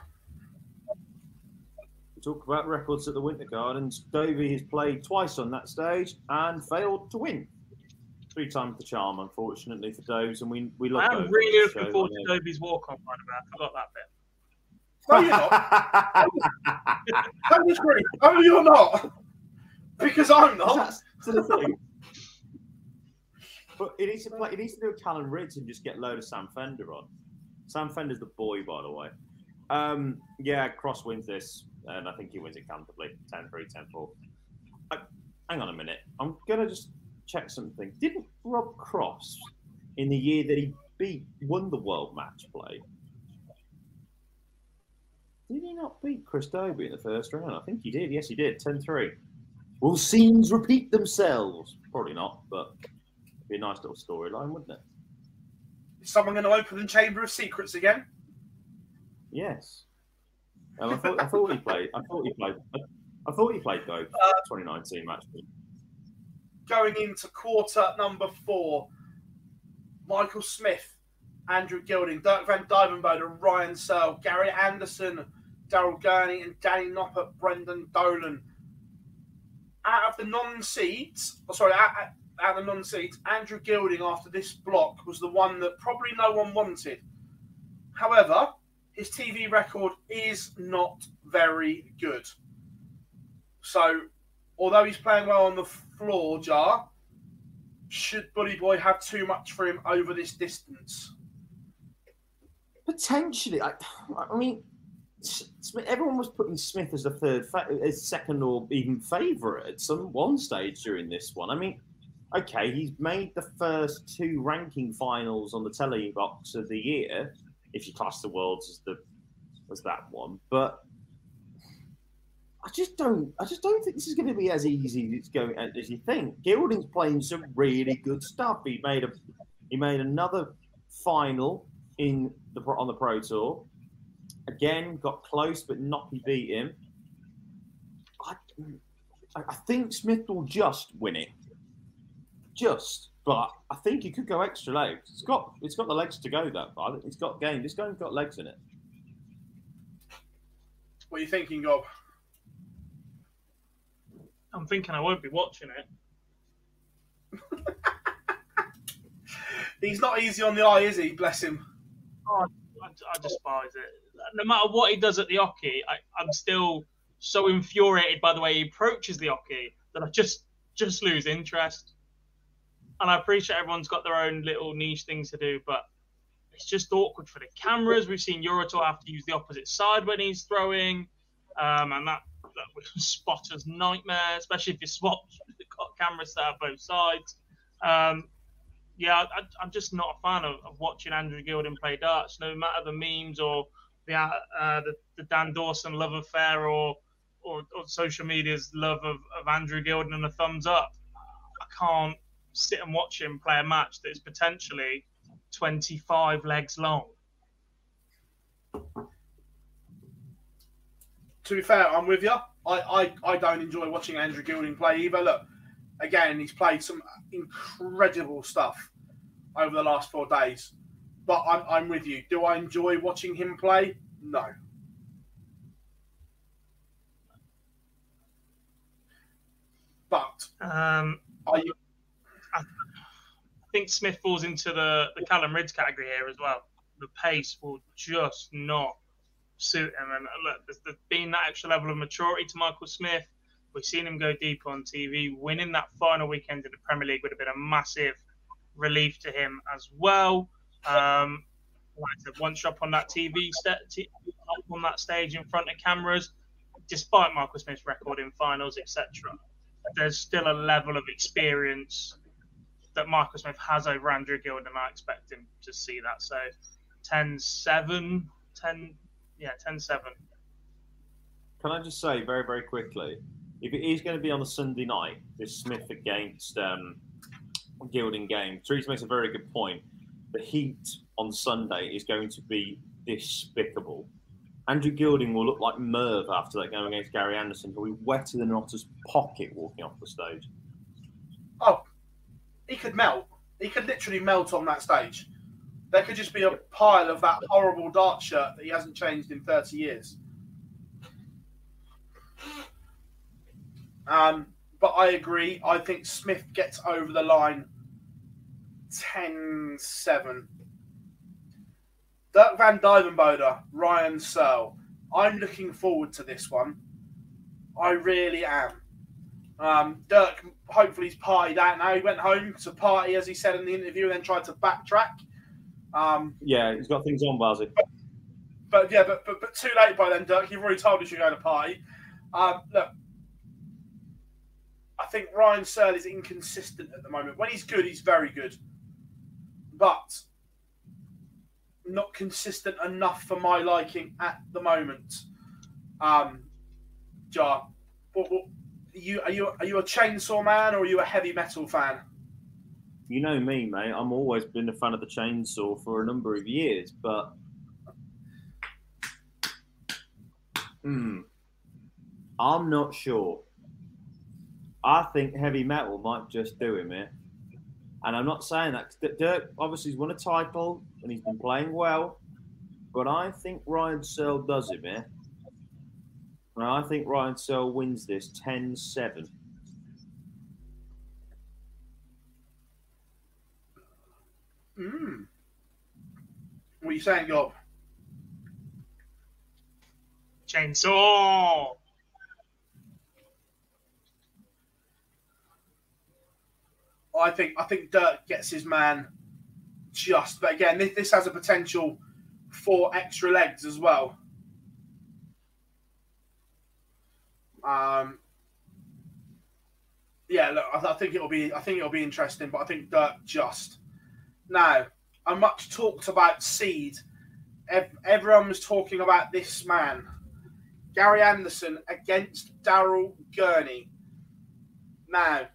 We talk about records at the Winter Gardens. Dobey has played twice on that stage and failed to win. Three times the charm, unfortunately, for Doves, and we we love. I am Dobey really looking show, forward aren't to Dobey's walk on, by the way. I forgot that bit. No, you're not. Don't disagree. Oh, you're not. Because I'm not. That's the thing. But it needs to play. It needs to do a Callan Rydz and just get a load of Sam Fender on. Sam Fender's the boy, by the way. Um, yeah, Cross wins this, and I think he wins it comfortably 10 3, 10 4. Uh, hang on a minute. I'm going to just check something. Didn't Rob Cross, in the year that he beat, won the world match play, did he not beat Chris Dobey in the first round? I think he did. Yes, he did. 10 3. Will scenes repeat themselves? Probably not, but it'd be a nice little storyline, wouldn't it? Is someone going to open the Chamber of Secrets again? Yes. Um, I thought I thought he played. I thought he played. I, thought he played though. 2019 match. Going into quarter number four, Michael Smith, Andrew Gilding, Dirk Van Duijvenbode, Ryan Searle, Gary Anderson, Daryl Gurney, and Danny Noppert, Brendan Dolan. Out of the non-seeds, oh, sorry, out, out- of the non-seeds, Andrew Gilding after this block was the one that probably no one wanted. However, his TV record is not very good. So, although he's playing well on the floor, Jar, should Bully Boy have too much for him over this distance? Potentially, I, I mean, Smith, everyone was putting Smith as the third, as second, or even favourite at some one stage during this one. I mean, okay, he's made the first two ranking finals on the telly box of the year, if you class the worlds as the as that one, but. I just don't. I just don't think this is going to be as easy as going as you think. Gilding's playing some really good stuff. He made a, he made another final in the on the Pro Tour. Again, got close, but Noppy beat him. I, I I think Smith will just win it, just. But I think he could go extra legs. It's got it's got the legs to go that far. It's got game. This game's got legs in it. What are you thinking, Gob? I'm thinking I won't be watching it. He's not easy on the eye, is he? Bless him. I, I despise it. No matter what he does at the oche, I, I'm still so infuriated by the way he approaches the oche that I just just lose interest. And I appreciate everyone's got their own little niche things to do, but it's just awkward for the cameras. We've seen Euro Tour have to use the opposite side when he's throwing, um, and that, spotter's nightmare, especially if you swap cameras set up both sides. Um, yeah, I, I'm just not a fan of, of watching Andrew Gilding play darts, no matter the memes or the uh, uh, the, the Dan Dawson love affair or, or or social media's love of, of Andrew Gilding and a thumbs up. I can't sit and watch him play a match that is potentially 25 legs long. To be fair, I'm with you. I, I, I don't enjoy watching Andrew Gilding play either. Look, again, he's played some incredible stuff over the last four days. But I'm, I'm with you. Do I enjoy watching him play? No. But Um, are you? I think Smith falls into the, the Callan Rydz category here as well. The pace will just not suit him. And look, there's, been that extra level of maturity to Michael Smith. We've seen him go deep on TV. Winning that final weekend in the Premier League would have been a massive relief to him as well. Um, like I said, once you're up on that TV, st- on that stage in front of cameras, despite Michael Smith's record in finals, etc., there's still a level of experience that Michael Smith has over Andrew Gilding, and I expect him to see that. So 10 7, 10, yeah, 10 7. Can I just say very, very quickly, if it is going to be on a Sunday night, this Smith against um, Gilding game, Teresa makes a very good point. The heat on Sunday is going to be despicable. Andrew Gilding will look like Merv after that game against Gary Anderson. He'll be wetter than an otter's pocket walking off the stage. Oh, he could melt. He could literally melt on that stage. There could just be a pile of that horrible dart shirt that he hasn't changed in 30 years. Um, but I agree. I think Smith gets over the line 10 7. Dirk Van Duijvenbode, Ryan Searle. I'm looking forward to this one. I really am. Um, Dirk, hopefully, he's partied out now. He went home to party, as he said in the interview, and then tried to backtrack. Um, yeah, he's got things on, Bazzy. But yeah, but, but but too late by then, Dirk. You've already told us you're going to party. Um, look, I think Ryan Searle is inconsistent at the moment. When he's good, he's very good, but not consistent enough for my liking at the moment. Um, Jar, what, what, are you are you are you a chainsaw man or are you a heavy metal fan? You know me, mate. I'm always been a fan of the chainsaw for a number of years, but hmm, I'm not sure. I think heavy metal might just do him here. And I'm not saying that. Dirk obviously has won a title and he's been playing well, but I think Ryan Searle does it, man. And I think Ryan Searle wins this 10 7. Mm. What are you saying, Gob? Chainsaw! I think I think Dirk gets his man just, but again, this, this has a potential for extra legs as well. Um, yeah, look, I, I, think it'll be I think it'll be interesting, but I think Dirk just now. I much talked about seed. Everyone was talking about this man, Gary Anderson against Daryl Gurney. Now,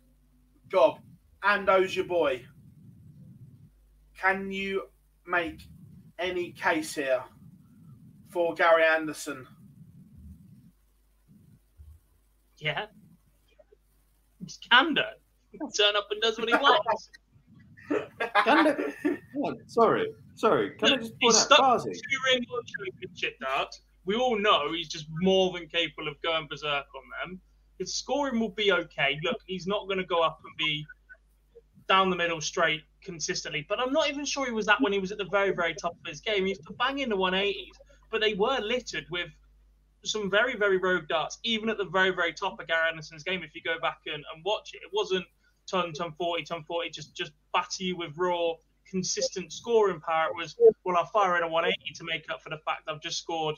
Gob, Ando's your boy. Can you make any case here for Gary Anderson? Yeah. He's Kando. He can turn up and does what he wants. Kando. sorry, sorry. Can Look, I just point out stuck two Rainbow Championship darts. We all know he's just more than capable of going berserk on them. His scoring will be okay. Look, he's not going to go up and be down the middle straight consistently. But I'm not even sure he was that when he was at the very, very top of his game. He used to bang in the 180s, but they were littered with some very, very rogue darts, even at the very, very top of Gary Anderson's game. If you go back and, and watch it, it wasn't ton, ton 40, ton 40, just, just batter you with raw, consistent scoring power. It was, well, I'll fire in a 180 to make up for the fact I've just scored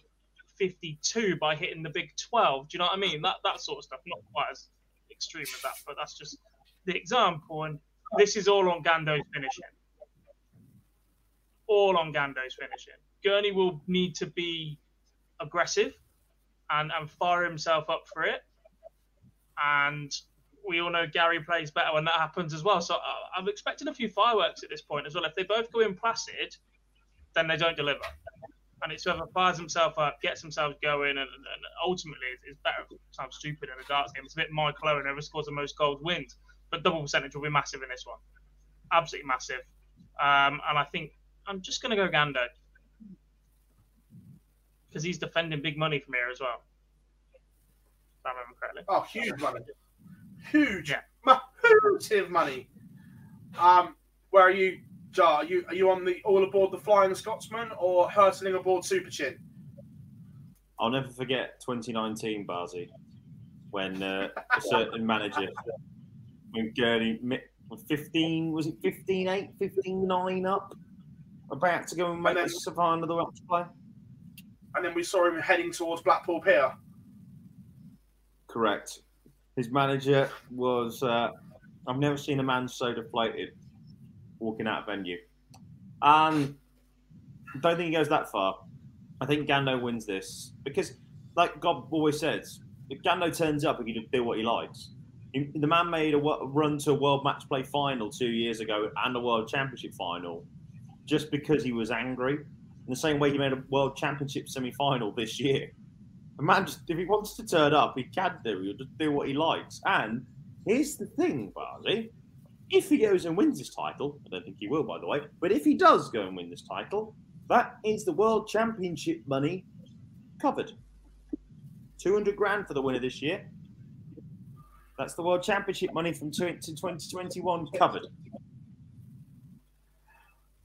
52 by hitting the big 12. Do you know what I mean? That, that sort of stuff. Not quite as extreme as that, but that's just the example. And this is all on Gando's finishing. All on Gando's finishing. Gurney will need to be aggressive and, and fire himself up for it. And we all know Gary plays better when that happens as well. So uh, I'm expecting a few fireworks at this point as well. If they both go in placid, then they don't deliver. And it's whoever fires himself up, gets themselves going, and, and ultimately is better. Sounds stupid in a darts game. It's a bit Michael Owen, whoever scores the most goals wins but double percentage will be massive in this one. Absolutely massive. Um, and I think I'm just going to go Gando because he's defending big money from here as well. I remember correctly. Oh, huge money. Huge. Yeah. Massive money. Um, where are you, Jar? Are you, are you on the all aboard the Flying Scotsman or hurtling aboard Super Chin? I'll never forget 2019, Barzy, when uh, a certain manager when Gurney 15 was it 15 8 15 9 up about to go and make and then, the final the match play and then we saw him heading towards Blackpool Pier correct his manager was uh, I've never seen a man so deflated walking out of venue and I don't think he goes that far I think Gando wins this because like God always says if Gando turns up he can do what he likes the man made a run to a World Match Play final two years ago and a World Championship final just because he was angry. In the same way he made a World Championship semi final this year. A man just, if he wants to turn up, he can do. He'll just do what he likes. And here's the thing, Barney. If he goes and wins this title, I don't think he will, by the way, but if he does go and win this title, that is the World Championship money covered. 200 grand for the winner this year, That's the World Championship money from 2021 covered.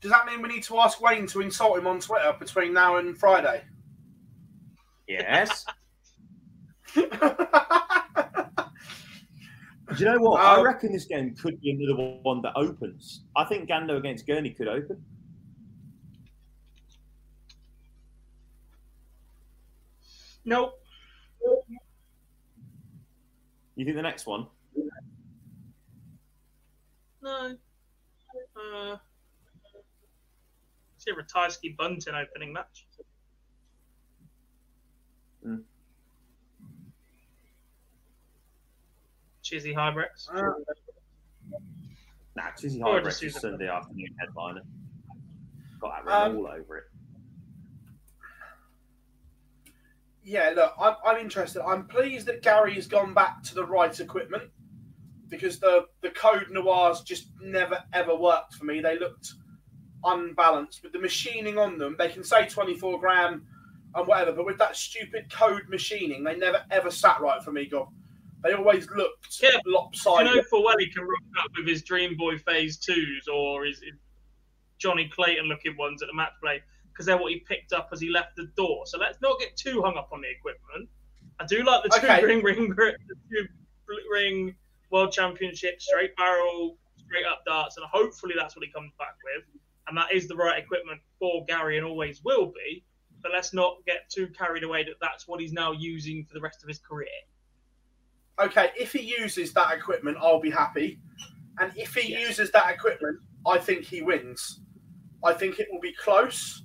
Does that mean we need to ask Wayne to insult him on Twitter between now and Friday? Yes. Do you know what? I Um, reckon this game could be another one that opens. I think Gando against Gurney could open. Nope. You think the next one? No. Uh, see a Ratajski Bunting opening match. Hmm. Chizzy Huybrechts. Uh, Nah, Or Huybrechts is. Sunday afternoon headliner. Got that Um, all over it. yeah, look, I'm, I'm interested. I'm pleased that Gary has gone back to the right equipment because the, the Code Noirs just never ever worked for me. They looked unbalanced. With the machining on them, they can say 24 gram and whatever, but with that stupid code machining, they never ever sat right for me, God. They always looked Yeah, You know for well he can rock up with his Dream Boy Phase 2s or his his Jonny Clayton looking ones at the match play because they're what he picked up as he left the door. So let's not get too hung up on the equipment. I do like the two Okay. ring ring the two ring world championship straight barrel straight up darts and hopefully that's what he comes back with and that is the right equipment for Gary and always will be. But let's not get too carried away that that's what he's now using for the rest of his career. okay, if he uses that equipment, I'll be happy. And if he uses that equipment, I think he wins. I think it will be close.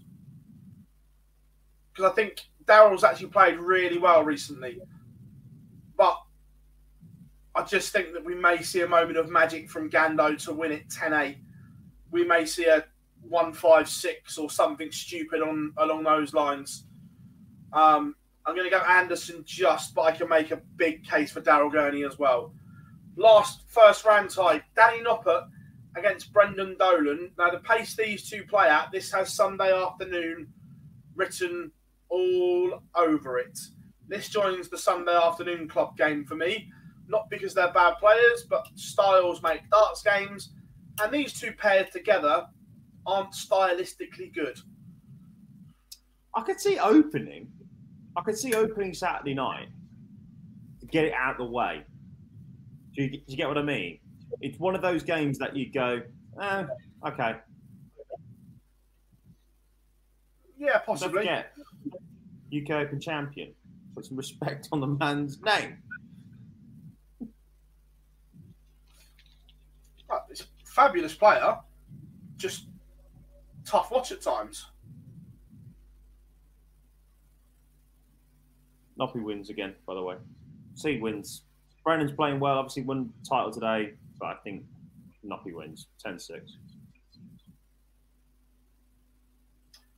Because I think Daryl's actually played really well recently. But I just think that we may see a moment of magic from Gando to win it 10 8. We may see a 1 5 6 or something stupid on along those lines. Um, I'm going to go Anderson just, but I can make a big case for Daryl Gurney as well. Last first round tie, Danny Noppert against Brendan Dolan. Now, the pace these two play at, this has Sunday afternoon written all over it. This joins the Sunday afternoon club game for me, not because they're bad players, but styles make darts games, and these two paired together aren't stylistically good. I could see opening. I could see opening Saturday night to get it out of the way. Do you, do you get what I mean? It's one of those games that you go, eh, okay. Yeah, possibly. forget, UK Open champion. Put some respect on the man's name. Oh, It's a fabulous player, just tough watch at times. Noppy wins again, by the way. Seed wins. Brennan's playing well. Obviously, won the title today, but I think Noppy wins 10 6.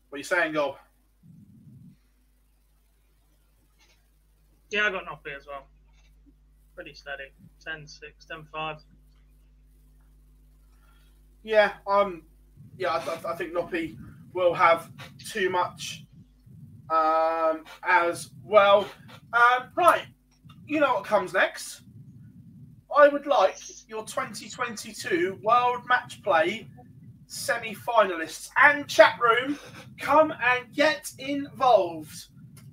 What are you saying, Gob? Yeah, I got Noppy as well. Pretty steady. 10 6, 10 5. Yeah, um, yeah, I, th- I think Noppy will have too much um, as well. Um, right, you know what comes next? I would like your 2022 World Match Play semi finalists and chat room come and get involved.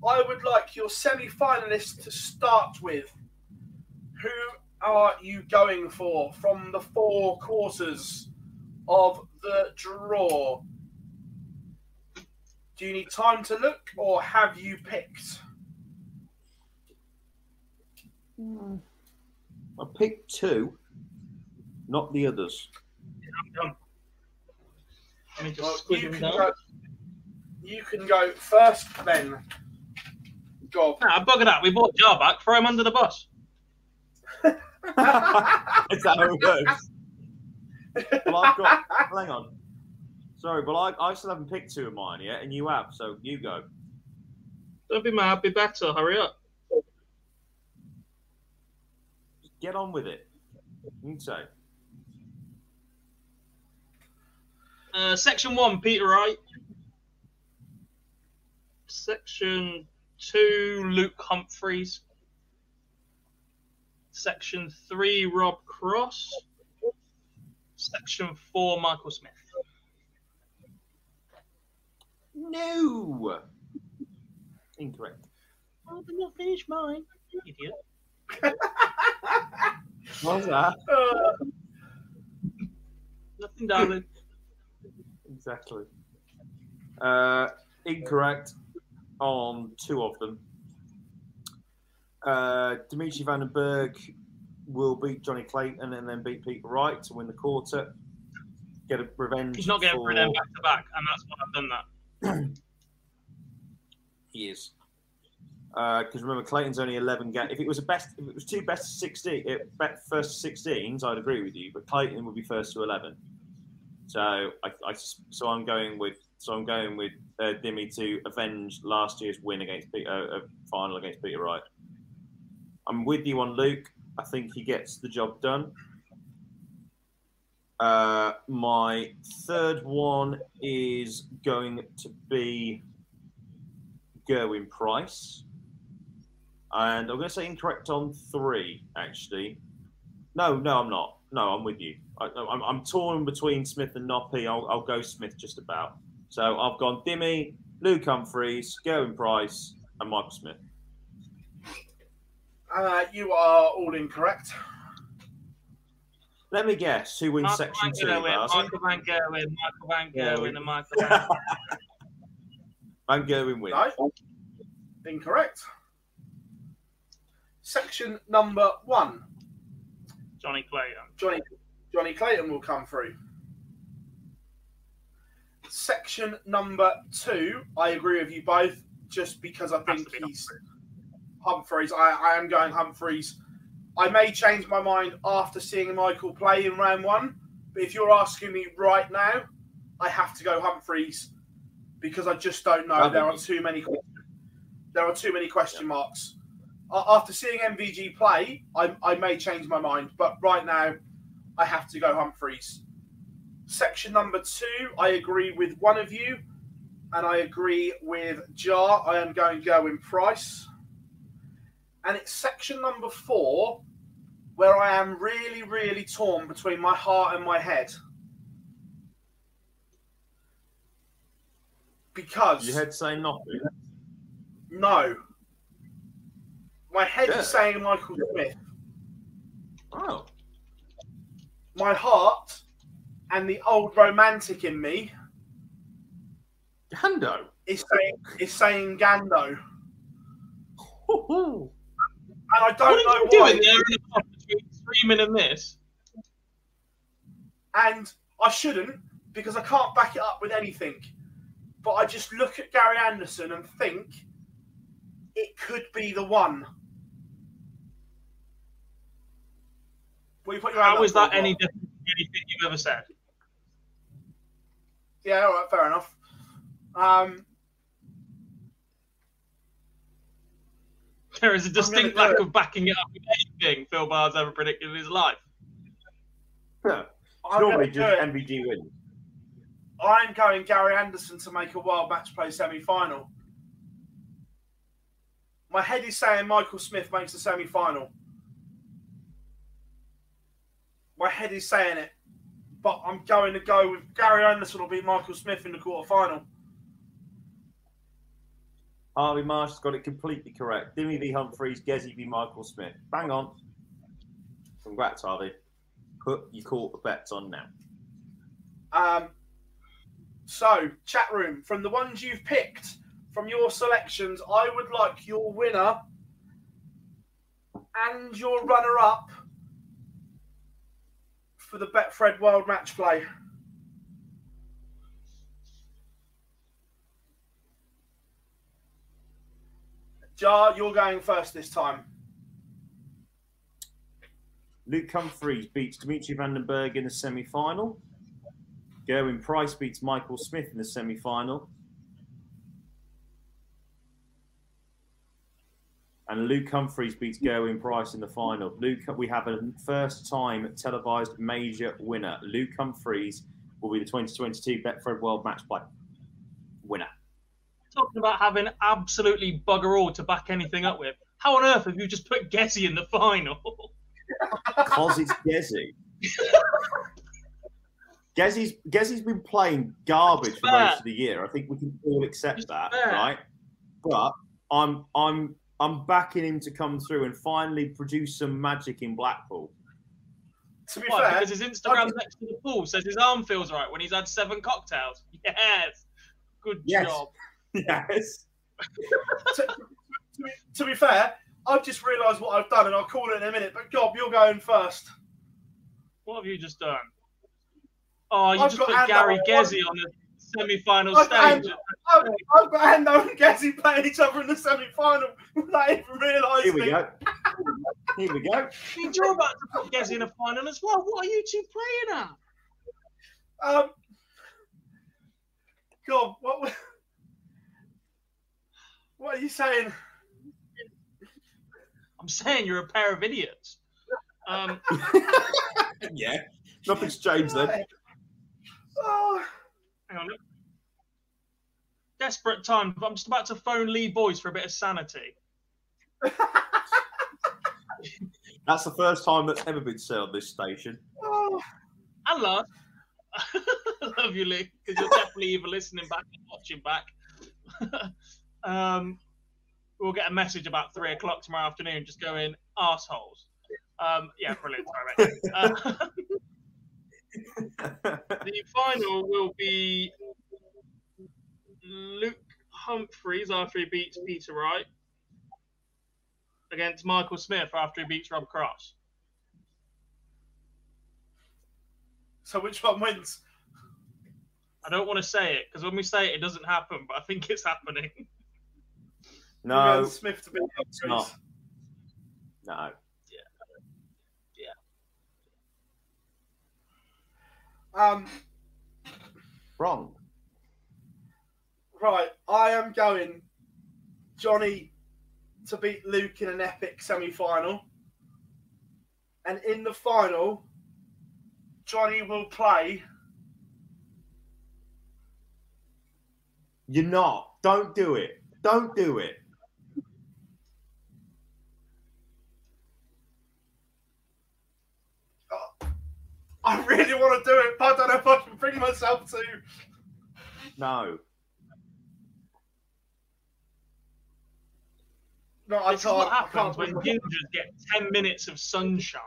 I would like your semi finalists to start with. Who are you going for from the four quarters of the draw? Do you need time to look or have you picked? I picked two, not the others. I'm. Let me just Well, you, can down. go, you can go first then. Gob. Nah, bugger that. We bought Jar back. Throw him under the bus. Is that how it works? Well, I've got. hang on. Sorry, but I, I still haven't picked two of mine yet, and you have, so you go. Don't be mad. Be better. Hurry up. Just get on with it. You say. Uh, section one, Peter Wright. Section two, Luke Humphries. Section three, Rob Cross. Section four, Michael Smith. No. Incorrect. Oh, but not finish mine, idiot. What was that? Uh, Nothing, darling. Exactly. Uh, incorrect on two of them. Uh, Dimitri Van den Bergh will beat Jonny Clayton and then beat Peter Wright to win the quarter. Get a revenge. He's not getting for... through them back to back, and that's why I've done that. He is. Because remember, Clayton's only 11 games. If it was a best, if it was two best of 16, uh, bet- first 16s, I'd agree with you. But Clayton would be first to 11. So I, I so I'm going with so I'm going with uh, Dimmy to avenge last year's win against Peter, uh, uh, final against Peter Wright. I'm with you on Luke. I think he gets the job done. Uh, my third one is going to be Gerwyn Price. And I'm going to say incorrect on three, actually. No, no, I'm not. No, I'm with you. I, I'm, I'm torn between Smith and Noppy. I'll, I'll go Smith just about. So I've gone Dimmy, Luke Humphries, Gerwyn Price, and Michael Smith. Uh, you are all incorrect. Let me guess who wins Michael section Van two, Gerwen, Barcy? Michael Van Gerwen, Michael Van Gerwen, and Michael Van Van Gerwen wins. No, incorrect. Section number one. Jonny Clayton. Johnny Jonny Clayton will come through. Section number two, I agree with you both, just because I think be he's Humphries. I, I am going Humphries. I may change my mind after seeing Michael play in round one, but if you're asking me right now, I have to go Humphries because I just don't know. There are too many. There are too many question marks. After seeing MVG play, I, I may change my mind, but right now, I have to go Humphries. Section number two, I agree with one of you, and I agree with Jar. I am going Gerwyn Price. And it's section number four, where I am really, really torn between my heart and my head. Because Your head saying nothing. no, my head Yeah. is saying Michael Smith. Oh. My heart and the old romantic in me Gando. is saying is saying Gando. And I don't know why. doing there in the pub between streaming and this? And I shouldn't because I can't back it up with anything. But I just look at Gary Anderson and think it could be the one. You put your How is that any different from anything you've ever said? Yeah, all right, fair enough. Um, There is a distinct lack it. of backing it up with anything Phil Bard's ever predicted in his life. Yeah. I'm Normally gonna just do. MVG wins. I'm going Gary Anderson to make a wild match play semi final. My head is saying Michael Smith makes the semi final. My head is saying it. But I'm going to go with Gary Anderson will beat Michael Smith in the quarter final. Harvey Marsh has got it completely correct. Dimmy v Humphries, Gezi v Michael Smith. Bang on. Congrats, Harvey. Put your the bets on now. Um, so, chat room, from the ones you've picked, from your selections, I would like your winner and your runner up for the Betfred World Match Play. Jar, you're going first this time. Luke Humphries beats Dimitri Van den Bergh in the semi final. Gerwyn Price beats Michael Smith in the semi final. And Luke Humphries beats Gerwyn Price in the final. Luke, we have a first time televised major winner. Luke Humphries will be the 2022 Betfred World Match Play winner. Talking about having absolutely bugger all to back anything up with. How on earth have you just put Gessie in the final? Because it's Gezi. Gezi's Gezi's been playing garbage for most of the year. I think we can all accept It's that, fair. right? But I'm I'm I'm backing him to come through and finally produce some magic in Blackpool. To be Why? fair, Because his Instagram next to the pool says his arm feels right when he's had seven cocktails. Yes. Good Yes. job. Yes. to, to be, to be fair, I've just realised what I've done, and I'll call it in a minute. But Gob, you're going first. What have you just done? Oh, you I've just put Ando Gary on- Gezi on the semi-final I've got stage. I've, I've got Ando and Gezi playing each other in the semi-final without even realising. Here we go. Here we go. You're about to put Gezi in a final as well. What are you two playing at? Um, God, what? Wa- What are you saying? I'm saying you're a pair of idiots. Um, yeah. Nothing's changed then. Oh, hang on. Desperate time. I'm just about to phone Lee Boyce for a bit of sanity. That's the first time that's ever been said on this station. oh. And last, love you, Lee, because you're definitely either listening back or watching back. Um, we'll get a message about three o'clock tomorrow afternoon. Just going assholes. Um, yeah, brilliant. Sorry. Uh, the final will be Luke Humphries after he beats Peter Wright against Michael Smith after he beats Rob Cross. So which one wins? I don't want to say it because when we say it, it doesn't happen, but I think it's happening. We're no, Smith to beat it's not. No. Yeah. Yeah. Um, Wrong. right, I am going Johnny to beat Luke in an epic semi-final, and in the final, Johnny will play. You're not. Don't do it. Don't do it. I really want to do it, but I don't know if I can bring myself to. No. No, I this is can't. what I happens can't when gingers get 10 minutes of sunshine.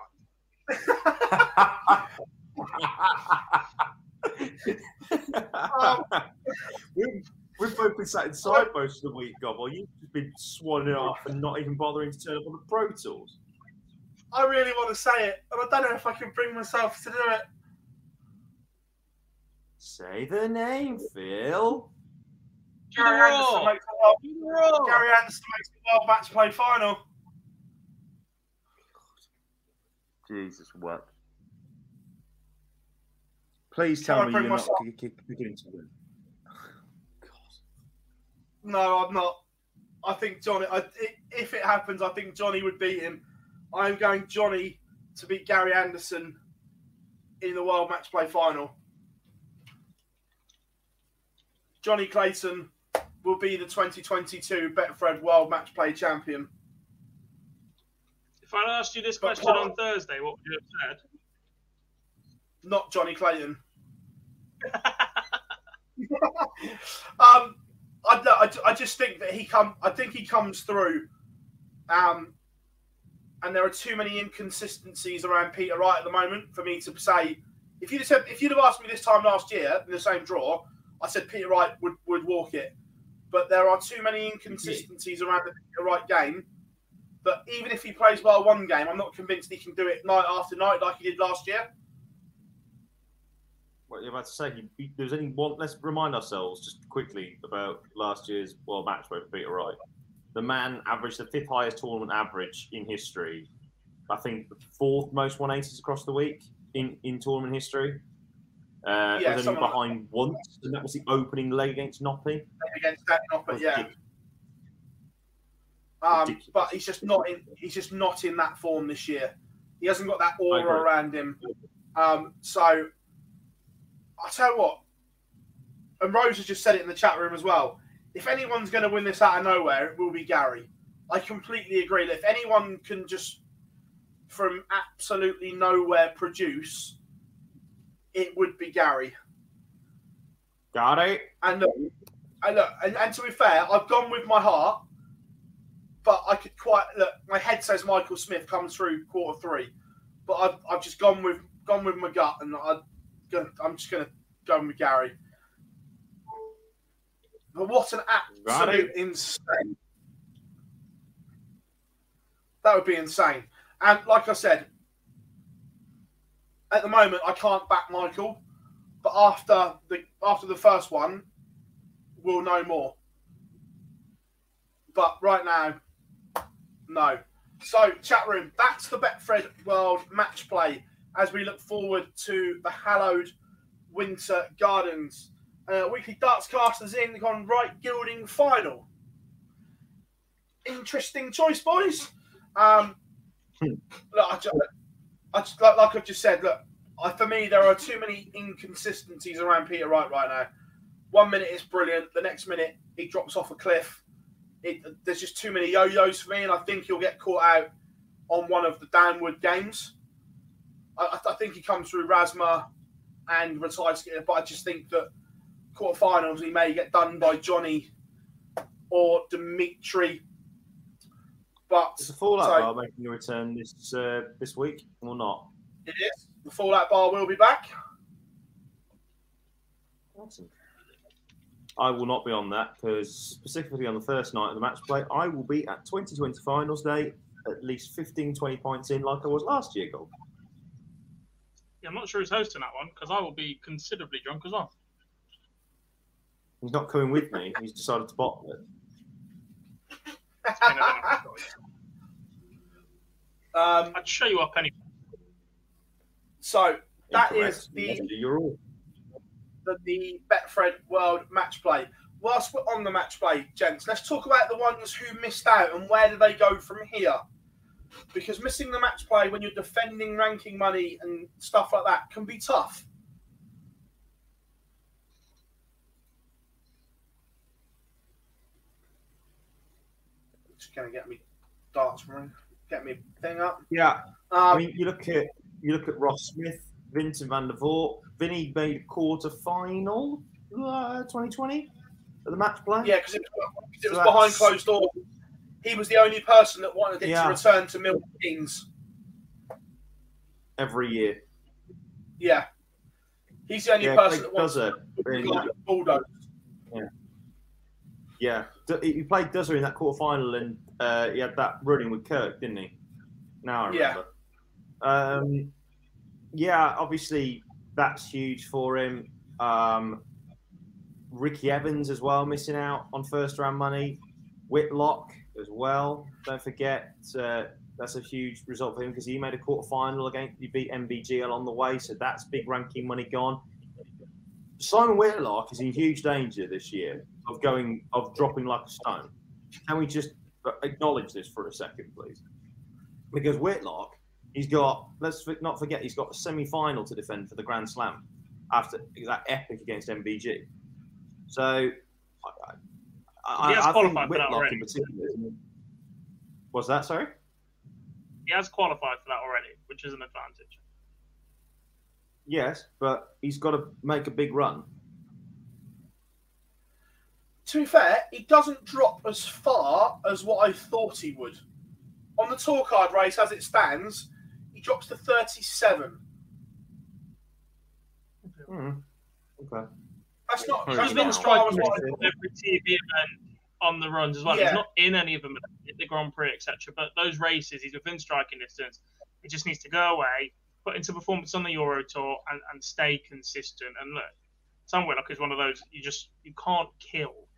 we've, we've both been sat inside most of the week, Gob, while you've just been swanning off and not even bothering to turn up on the Pro Tools. I really want to say it, and I don't know if I can bring myself to do it. Say the name, Phil. Do the Gary Anderson makes the world, Do. Gary Anderson makes the world match play final. Jesus, what? Please tell me you're not myself- g- g- beginning to win. No, I'm not. I think Johnny. I, i- if it happens, I think Johnny would beat him. I'm going Johnny to beat Gary Anderson in the World Match Play final. Jonny Clayton will be the 2022 Betfred World Match Play champion. If I'd asked you this But- question on Thursday, what would you have said? Not Jonny Clayton. um, I, I, I just think that he come. I think he comes through. Um, and there are too many inconsistencies around Peter Wright at the moment for me to say. If you'd have said, if you'd have asked me this time last year in the same draw, I said Peter Wright would, would walk it. But there are too many inconsistencies around the Peter Wright game But even if he plays well one game, I'm not convinced he can do it night after night like he did last year. What you're about to say, he, he, there's only one. Let's remind ourselves just quickly about last year's World Match for Peter Wright. The man averaged the fifth highest tournament average in history. I think the fourth most 180s across the week in, in tournament history. Uh, Yeah, was only something like behind once, and that was the opening leg against Noppy. against Dan Noppert, yeah. Um, but he's just not in. He's just not in that form this year. He hasn't got that aura around him. Um, so I tell you what, and Rose has just said it in the chat room as well. If anyone's going to win this out of nowhere, it will be Gary. I completely agree. That if anyone can just from absolutely nowhere produce, it would be Gary. Got it. And look, and, look and, and to be fair, I've gone with my heart, but I could quite look. My head says Michael Smith comes through quarter three, but I've, I've just gone with gone with my gut, and I, I'm just going to go with Gary. But what an absolute insane! That would be insane. And like I said, at the moment I can't back Michael, but after the after the first one, we'll know more. But right now, no. So chat room, that's the Betfred World Match Play as we look forward to the hallowed Winter Gardens. Uh, weekly darts casters in on right gilding final. Interesting choice, boys. Um, look, I just, I just, like, like I've just said, look, I, for me, there are too many inconsistencies around Peter Wright right now. One minute it's brilliant, the next minute he drops off a cliff. It, there's just too many yo-yos for me, and I think he'll get caught out on one of the downward games. I, I think he comes through Razma and retires, but I just think that quarterfinals he may get done by Johnny or Dimitri. But is the Fallout so, Bar making a return this uh, this week or not? It is. The Fallout Bar will be back. Awesome. I will not be on that because specifically on the first night of the match play, I will be at 2020 finals day, at least 15, 20 points in, like I was last year, Gold. Yeah, I'm not sure who's hosting that one because I will be considerably drunk as well. He's not coming with me. He's decided to bottle it. um, I'd show you up anyway. So that is the, the the Betfred World Match Play. Whilst we're on the match play, gents, let's talk about the ones who missed out and where do they go from here because missing the match play when you're defending ranking money and stuff like that can be tough. Just gonna get me darts room, get me thing up. Yeah, um, I mean, you look at you look at Ross Smith, Vincent van der Voort. Vinny made a quarter final, uh, 2020 at the match play. Yeah, because it, it, was so behind closed doors he was the only person that wanted it yeah. to return to Milton Keynes. Every year. Yeah. He's the only yeah, person that wants to really bulldoze. Yeah. Yeah. He played Dozer in that quarter final and uh, he had that running with Kirk, didn't he? Now I remember. Yeah. Um, yeah, obviously that's huge for him. Um, Ricky Evans as well, missing out on first round money. Whitlock, as well. Don't forget, uh, that's a huge result for him because he made a quarter final against he beat MVG along the way, so that's big ranking money gone. Simon Whitlock is in huge danger this year of going of dropping like a stone. Can we just acknowledge this for a second, please? Because Whitlock, he's got let's not forget he's got a semi-final to defend for the Grand Slam after that epic against MVG. So he has I, qualified for that already. Was that sorry? He has qualified for that already, which is an advantage. Yes, but he's got to make a big run. To be fair, he doesn't drop as far as what I thought he would. On the tour card race, as it stands, he drops to 37. Mm. Okay. That's not. He's been striking every TV event on the runs as well. Yeah. He's not in any of them the Grand Prix, etc. But those races, he's within striking distance. He just needs to go away, put into performance on the Euro Tour, and, and stay consistent. And look, Sam Whitlock is one of those you just you can't kill.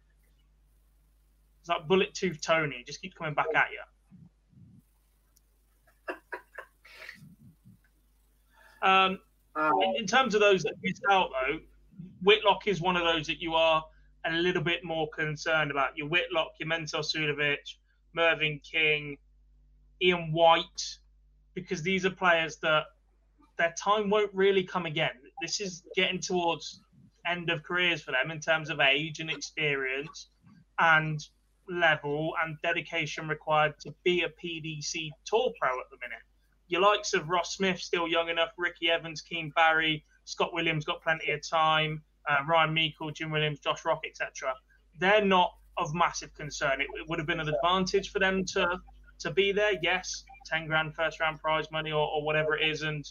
It's like bullet tooth Tony. Just keeps coming back at you. Um, in, in terms of those that missed out, though, Whitlock is one of those that you are a little bit more concerned about. Your Whitlock, your Mensur Suljovic, Mervyn King, Ian White, because these are players that their time won't really come again. This is getting towards end of careers for them in terms of age and experience and level and dedication required to be a PDC tour pro at the minute. your likes of Ross Smith still young enough, Ricky Evans, Keane Barry, Scott Williams got plenty of time, uh, Ryan Meikle, Jim Williams, Josh Rock, etc. They're not of massive concern. It, it, would have been an advantage for them to to be there. Yes, ten grand first round prize money or, or whatever it is, and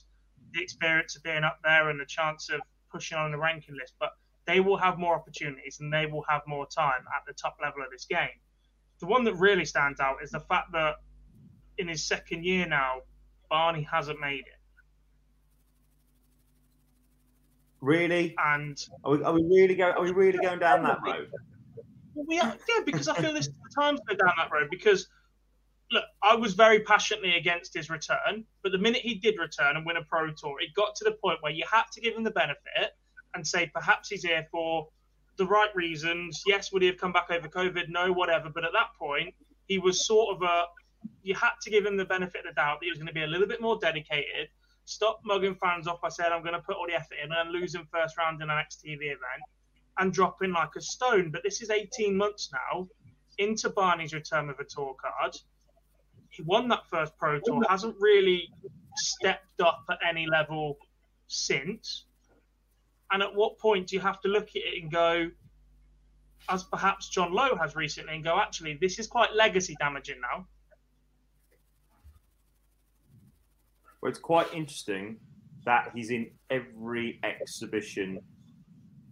the experience of being up there and the chance of pushing on the ranking list. But they will have more opportunities and they will have more time at the top level of this game. The one that really stands out is the fact that in his second year now, Barney hasn't made it. Really? And are we, are we really going? Are we really going down that road? We are, yeah, because I feel this is the time to go down that road. Because look, I was very passionately against his return, but the minute he did return and win a pro tour, it got to the point where you had to give him the benefit and say perhaps he's here for the right reasons. Yes, would he have come back over COVID? No, whatever. But at that point, he was sort of a. You had to give him the benefit of the doubt that he was going to be a little bit more dedicated. Stop mugging fans off I said I'm going to put all the effort in and lose him first round in an XTV event and dropping like a stone. But this is 18 months now into Barney's return with a tour card. He won that first pro tour, hasn't really stepped up at any level since. And at what point do you have to look at it and go, as perhaps John Lowe has recently, and go, actually, this is quite legacy damaging now? Well, it's quite interesting that he's in every exhibition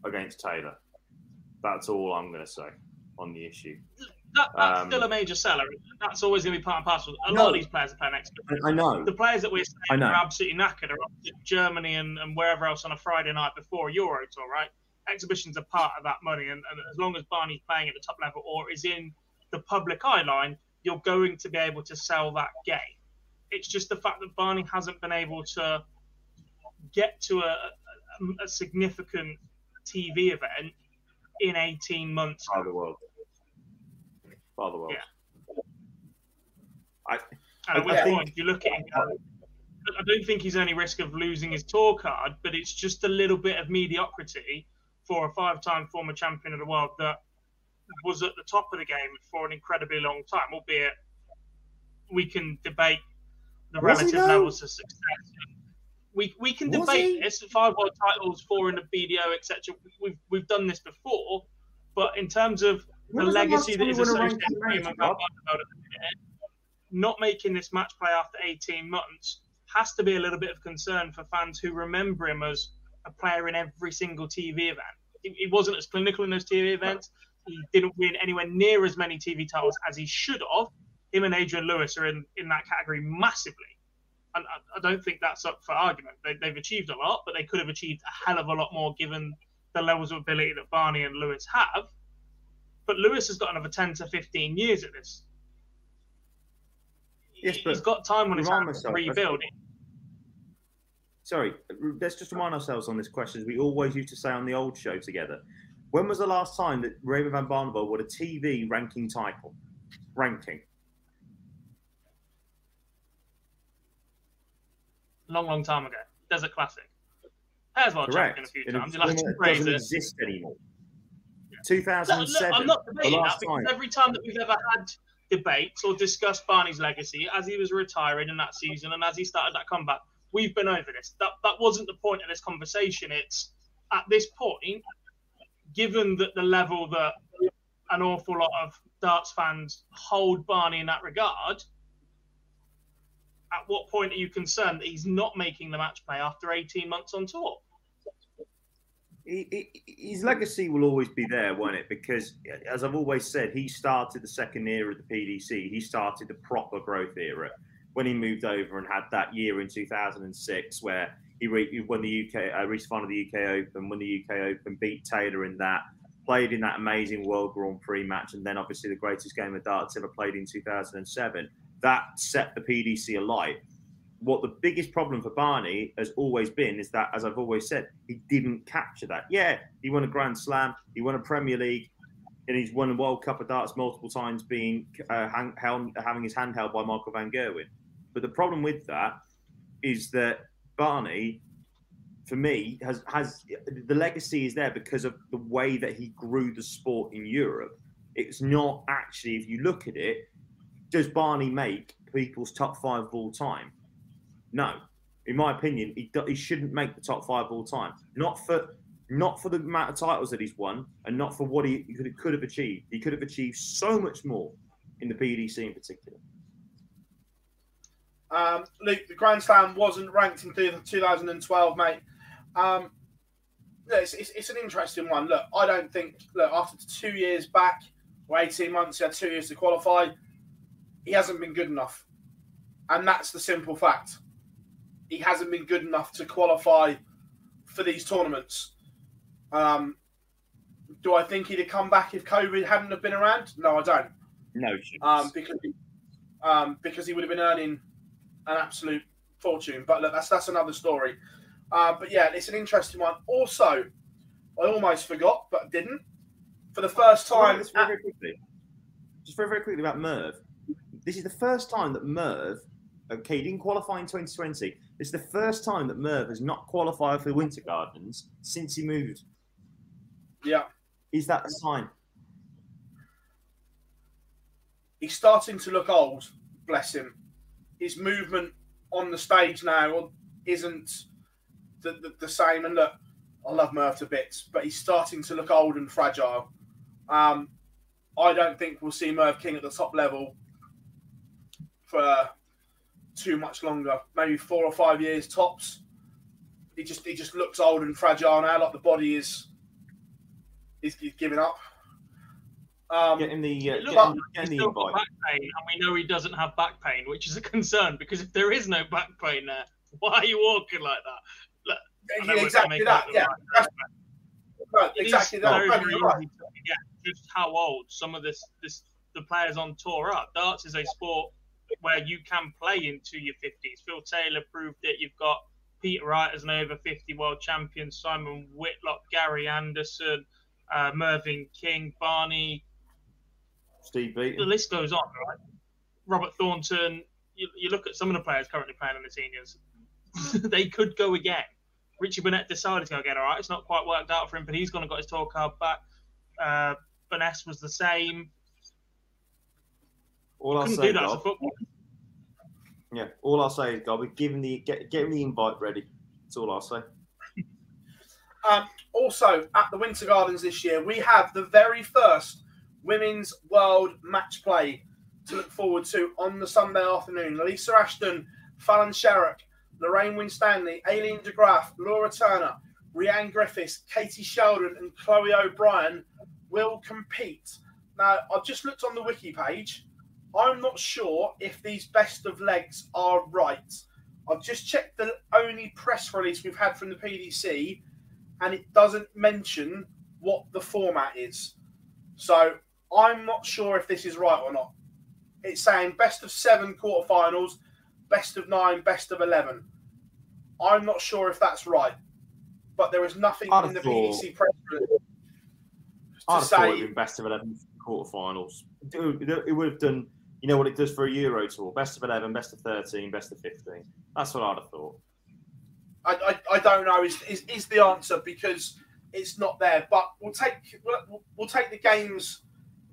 against Taylor. That's all I'm going to say on the issue. That, that's um, still a major seller. That's always going to be part and parcel. A no, lot of these players are playing exhibitions. I know. The players that we're saying are absolutely knackered are up to Germany and, and wherever else on a Friday night before Euro tour, right? Exhibitions are part of that money. And, and as long as Barney's playing at the top level or is in the public eye line, you're going to be able to sell that game. It's just the fact that Barney hasn't been able to get to a, a, a significant TV event in 18 months. By the world. By the world. Yeah. I, and at I think, point, you look at him, I don't think he's any risk of losing his tour card, but it's just a little bit of mediocrity for a five-time former champion of the world that was at the top of the game for an incredibly long time, albeit we can debate the was relative levels of success. We, we can was debate he? this five world titles, four in the BDO, etc. We've we've done this before, but in terms of the legacy that is associated with him not making this match play after 18 months has to be a little bit of concern for fans who remember him as a player in every single TV event. He wasn't as clinical in those TV events. He didn't win anywhere near as many TV titles as he should have him and Adrian Lewis are in, in that category massively. And I, I don't think that's up for argument. They, they've achieved a lot, but they could have achieved a hell of a lot more given the levels of ability that Barney and Lewis have. But Lewis has got another 10 to 15 years at this. Yes, but he's got time on his hands to rebuild. Sorry, let's just remind ourselves on this question, as we always used to say on the old show together. When was the last time that Raymond van Barneveld won a TV ranking title? Ranking. long, long time ago. Desert Classic. Pairs World Correct. champion a few times. It, like it doesn't exist anymore. 2007. I'm not debating that because time. every time that we've ever had debates or discussed Barney's legacy as he was retiring in that season and as he started that comeback, we've been over this. That that wasn't the point of this conversation. It's at this point, given that the level that an awful lot of darts fans hold Barney in that regard, at what point are you concerned that he's not making the match play after 18 months on tour? His legacy will always be there, won't it? Because, as I've always said, he started the second era of the PDC. He started the proper growth era when he moved over and had that year in 2006 where he, re- he won the UK, uh, reached final of the UK Open, won the UK Open, beat Taylor in that, played in that amazing World Grand Prix match, and then obviously the greatest game of darts ever played in 2007 that set the PDC alight. What the biggest problem for Barney has always been is that, as I've always said, he didn't capture that. Yeah, he won a Grand Slam, he won a Premier League, and he's won a World Cup of Darts multiple times, being uh, hang, held, having his hand held by Michael Van Gerwen. But the problem with that is that Barney, for me, has has the legacy is there because of the way that he grew the sport in Europe. It's not actually, if you look at it, does Barney make people's top five of all time? No, in my opinion, he, he shouldn't make the top five all time. Not for not for the amount of titles that he's won, and not for what he, could, could have achieved. He could have achieved so much more in the PDC in particular. Um, Luke, the Grand Slam wasn't ranked in 2012, mate. Um, it's, it's, it's, an interesting one. Look, I don't think, look, after two years back, or 18 months, he had two years to qualify. He hasn't been good enough. And that's the simple fact. He hasn't been good enough to qualify for these tournaments. Um, do I think he'd have come back if COVID hadn't have been around? No, I don't. No, um, because he, um, because he would have been earning an absolute fortune. But look, that's that's another story. Uh, but yeah, it's an interesting one. Also, I almost forgot, but didn't. For the first time, just very, very quickly, just very very quickly about Merv. This is the first time that Merv, okay, he didn't qualify in 2020. It's the first time that Merv has not qualified for the Winter Gardens since he moved. Yeah. Is that a sign? He's starting to look old, bless him. His movement on the stage now isn't the, the, the same. And look, I love Merv to bits, but he's starting to look old and fragile. Um, I don't think we'll see Merv King at the top level for too much longer. Maybe four or five years tops. He just he just looks old and fragile now. Like the body is is, is giving up. Um, getting the, uh, getting, getting he's the still got back pain, and we know he doesn't have back pain, which is a concern because if there is no back pain there, why are you walking like that? yeah, exactly that. Yeah, right, exactly that. Very, very right. just how old some of this this the players on tour are. Darts is a sport where you can play into your 50s. Phil Taylor proved it. You've got Peter Wright as an over 50 world champion, Simon Whitlock, Gary Anderson, uh, Mervyn King, Barney, Steve Beaton. The list goes on, right? Robert Thornton. You, you look at some of the players currently playing in the seniors. they could go again. Richie Burnett decided to go again. All right, it's not quite worked out for him, but he's gone and got his tour card back. Uh, Burness was the same. All I'll say, do that as a footballer. Yeah, all I'll say is, God, we give him the get, get him the invite ready. That's all I'll say. Um, also, at the Winter Gardens this year, we have the very first Women's World Match Play to look forward to on the Sunday afternoon. Lisa Ashton, Fallon Sherrock, Lorraine Winstanley, Aileen de Graaf, Laura Turner, Rhiannon Griffiths, Katie Sheldon, and Chloe O'Brien will compete. Now, I've just looked on the wiki page. I'm not sure if these best of legs are right. I've just checked the only press release we've had from the PDC, and it doesn't mention what the format is. So I'm not sure if this is right or not. It's saying best of seven quarterfinals, best of nine, best of 11. I'm not sure if that's right, but there is nothing I'd in the thought, PDC press release to I'd say best of 11 quarterfinals. It would have done, you know what it does for a Euro tour: best of 11, best of 13, best of 15. That's what I'd have thought. I, I, I don't know is, is, is the answer because it's not there. But we'll take we'll, we'll take the games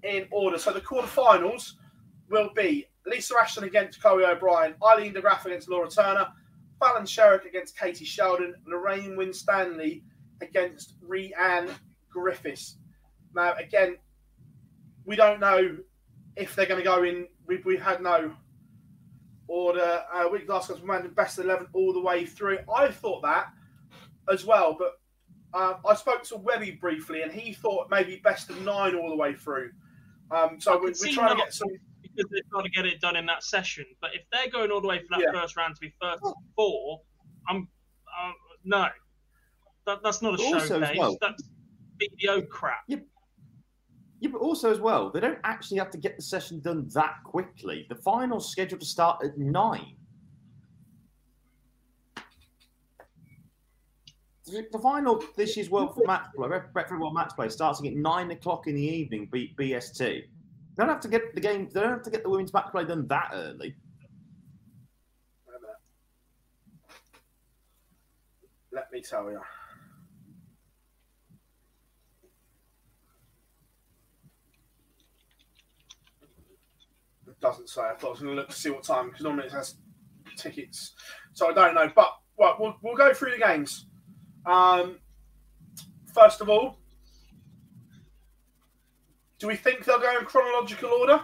in order. So the quarterfinals will be Lisa Ashton against Chloe O'Brien, Aileen de Graaf against Laura Turner, Fallon Sherrock against Katie Sheldon, Lorraine Winstanley against Rhiannon Griffiths. Now, again, we don't know if they're going to go in. We've, we've had no order. Uh, week last was best 11 all the way through. I thought that as well, but uh, I spoke to Webby briefly, and he thought maybe best of nine all the way through. Um, so we're, we're trying to get some because they've got to get it done in that session. But if they're going all the way for that yeah. first round to be first four, I'm uh, no, that, that's not a also showcase. Well, that's video crap. Yeah. Yeah, but also as well, they don't actually have to get the session done that quickly. The final's scheduled to start at nine. The final this year's World Match Play, World Match Play, starting at nine o'clock in the evening, B- BST. They don't have to get the game. They don't have to get the women's match play done that early. Let me tell you. It doesn't say. I thought I was going to look to see what time because normally it has tickets, so I don't know. But right, we'll we'll go through the games. Um, first of all, do we think they'll go in chronological order,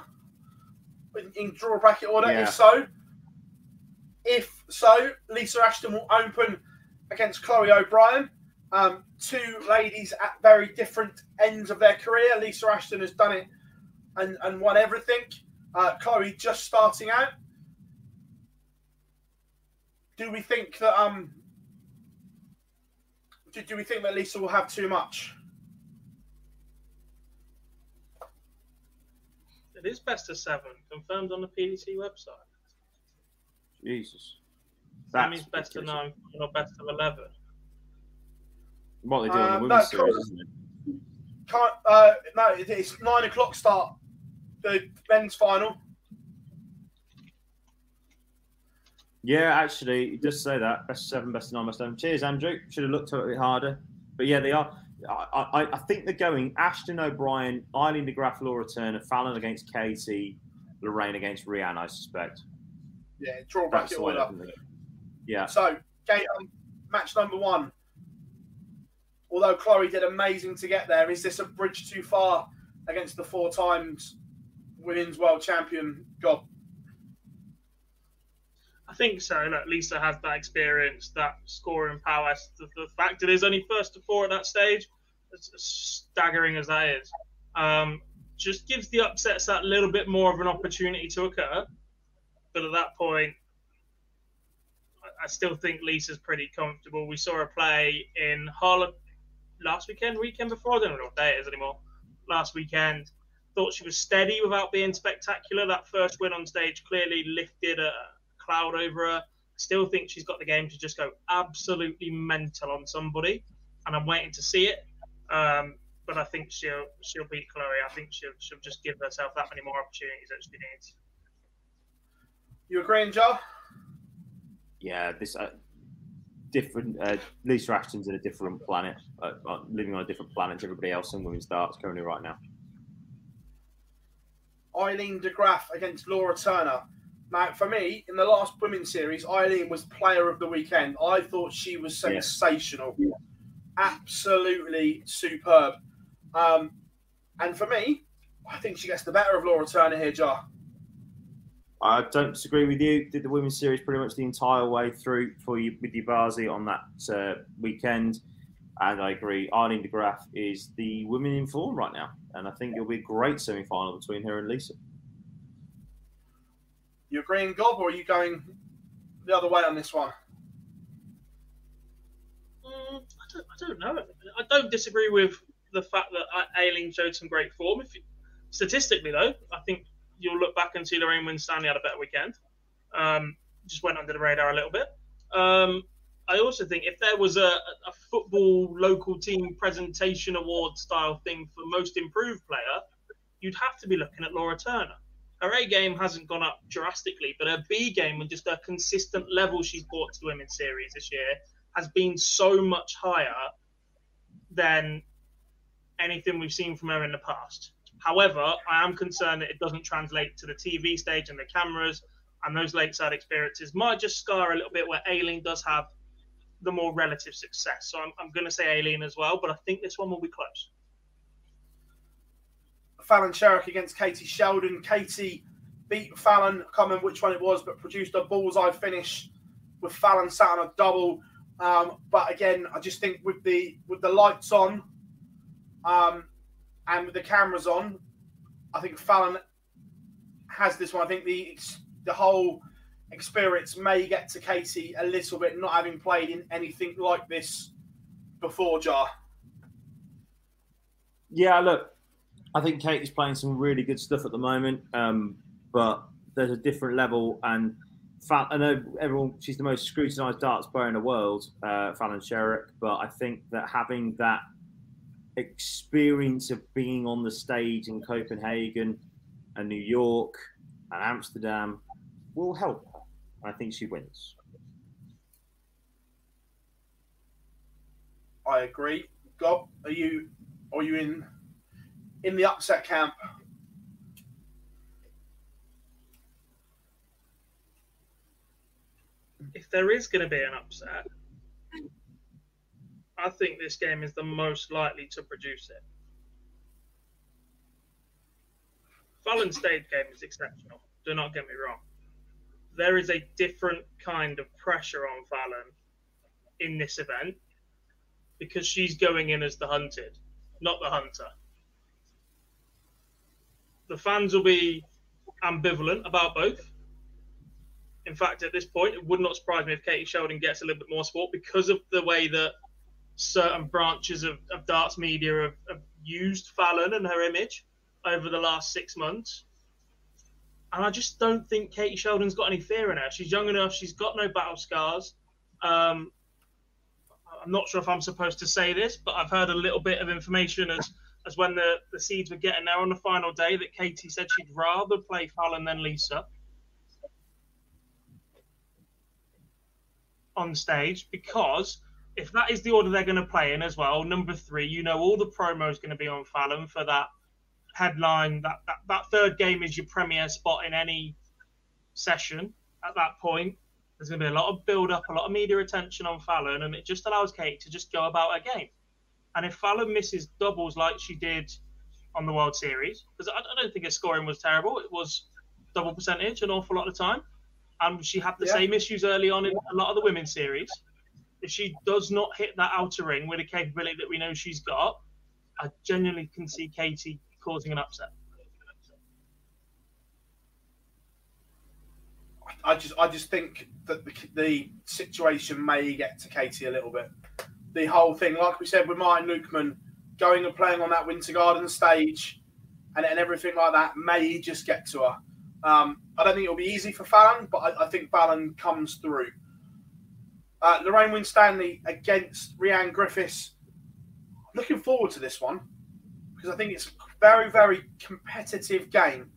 in, in draw bracket order? Yeah. If so, if so, Lisa Ashton will open against Chloe O'Brien. Um, two ladies at very different ends of their career. Lisa Ashton has done it and, and won everything. Uh, Chloe just starting out. Do we think that um do, do we think that Lisa will have too much? It is best of seven, confirmed on the PDC website. Jesus. That means best of nine, not best of eleven. What they do on Um, the women's no, series, cool. isn't it? Can't, uh, no, it's nine o'clock start. The men's final. Yeah, actually, it does say that. Best seven, best nine, best seven. Cheers, Andrew. Should have looked a bit harder. But yeah, they are. I, I, I think they're going Ashton O'Brien, Aileen de Graaf, Laura Turner, Fallon against Katie, Lorraine against Rihanna, I suspect. Yeah, draw That's bracket the way order. I think they're. Yeah. So, okay, um, match number one. Although Chloe did amazing to get there, is this a bridge too far against the four times women's world champion? God, I think so. Look, Lisa has that experience, that scoring power. The, the fact it is only first to four at that stage, staggering as that is, um, just gives the upsets that little bit more of an opportunity to occur. But at that point, I- I still think Lisa's pretty comfortable. We saw her play in Harlem last weekend, weekend before. I don't know what day it is anymore. Last weekend, thought she was steady without being spectacular. That first win on stage clearly lifted a cloud over her. Still think she's got the game to just go absolutely mental on somebody, and I'm waiting to see it. Um, but I think she'll she'll beat Chloe. I think she'll she'll just give herself that many more opportunities that she needs. you agreeing, Joe? Yeah, this uh, different. Uh, Lisa Ashton's in a different planet, uh, uh, living on a different planet to everybody else in women's darts currently right now. Aileen de DeGraff against Laura Turner. Now, for me, in the last women's series, Aileen was player of the weekend. I thought she was Yeah. sensational, absolutely superb. Um, and for me, I think she gets the better of Laura Turner here, Jar. I don't disagree with you. Did the women's series pretty much the entire way through for you with Ubazi on that uh, weekend, and I agree. Aileen de Graaf is the women in form right now, and I think it'll be a great semi-final between her and Lisa. You agreeing, Gob, or are you going the other way on this one? Mm, I, don't, I don't know. I don't disagree with the fact that Aileen showed some great form. If you, statistically, though, I think you'll look back and see Lorraine Winstanley had a better weekend. Um, just went under the radar a little bit. Um, I also think if there was a, a football local team presentation award style thing for most improved player, you'd have to be looking at Laura Turner. Her A game hasn't gone up drastically, but her B game and just her consistent level she's brought to the women's series this year has been so much higher than anything we've seen from her in the past. However, I am concerned that it doesn't translate to the TV stage and the cameras, and those lakeside experiences might just scar a little bit where Aileen does have the more relative success. So I'm, I'm going to say Aileen as well, but I think this one will be close. Fallon Sherrock against Katie Sheldon. Katie beat Fallon, I can't remember which one it was, but produced a bullseye finish with Fallon sat on a double. Um, but again, I just think with the with the lights on um, and with the cameras on, I think Fallon has this one. I think the the whole experience may get to Katie a little bit, not having played in anything like this before, Jar. Yeah, look, I think Katie's playing some really good stuff at the moment, um, but there's a different level. And Fa- I know everyone, she's the most scrutinised darts player in the world, uh, Fallon Sherrock, but I think that having that experience of being on the stage in Copenhagen and New York and Amsterdam will help I think she wins. I agree. Gob, are you are you in in the upset camp? If there is going to be an upset, I think this game is the most likely to produce it. Fallon State game is exceptional. Do not get me wrong. There is a different kind of pressure on Fallon in this event because she's going in as the hunted, not the hunter. The fans will be ambivalent about both. In fact, at this point, it would not surprise me if Katie Sheldon gets a little bit more support because of the way that certain branches of, of darts media have, have used Fallon and her image over the last six months. And I just don't think Katie Sheldon's got any fear in her. She's young enough. She's got no battle scars. Um, I'm not sure if I'm supposed to say this, but I've heard a little bit of information as as when the, the seeds were getting there on the final day that Katie said she'd rather play Fallon than Lisa on stage because if that is the order they're going to play in as well, number three, you know all the promo is going to be on Fallon for that headline. That, that that third game is your premier spot in any session at that point. There's going to be a lot of build up, a lot of media attention on Fallon, and it just allows Kate to just go about her game. And if Fallon misses doubles like she did on the World Series, because I, I, don't think her scoring was terrible, it was double percentage an awful lot of the time. And she had the yeah. same issues early on in a lot of the women's series. If she does not hit that outer ring with the capability that we know she's got, I genuinely can see Katie causing an upset. I just, I just think that the, the situation may get to Katie a little bit the whole thing, like we said with Martin Lukeman, going and playing on that Winter Garden stage and, and everything like that may just get to her. Um, I don't think it'll be easy for Fallon, but I, I think Fallon comes through. Uh, Lorraine Winstanley against Rhian Griffiths. Looking forward to this one because I think it's very, very competitive game.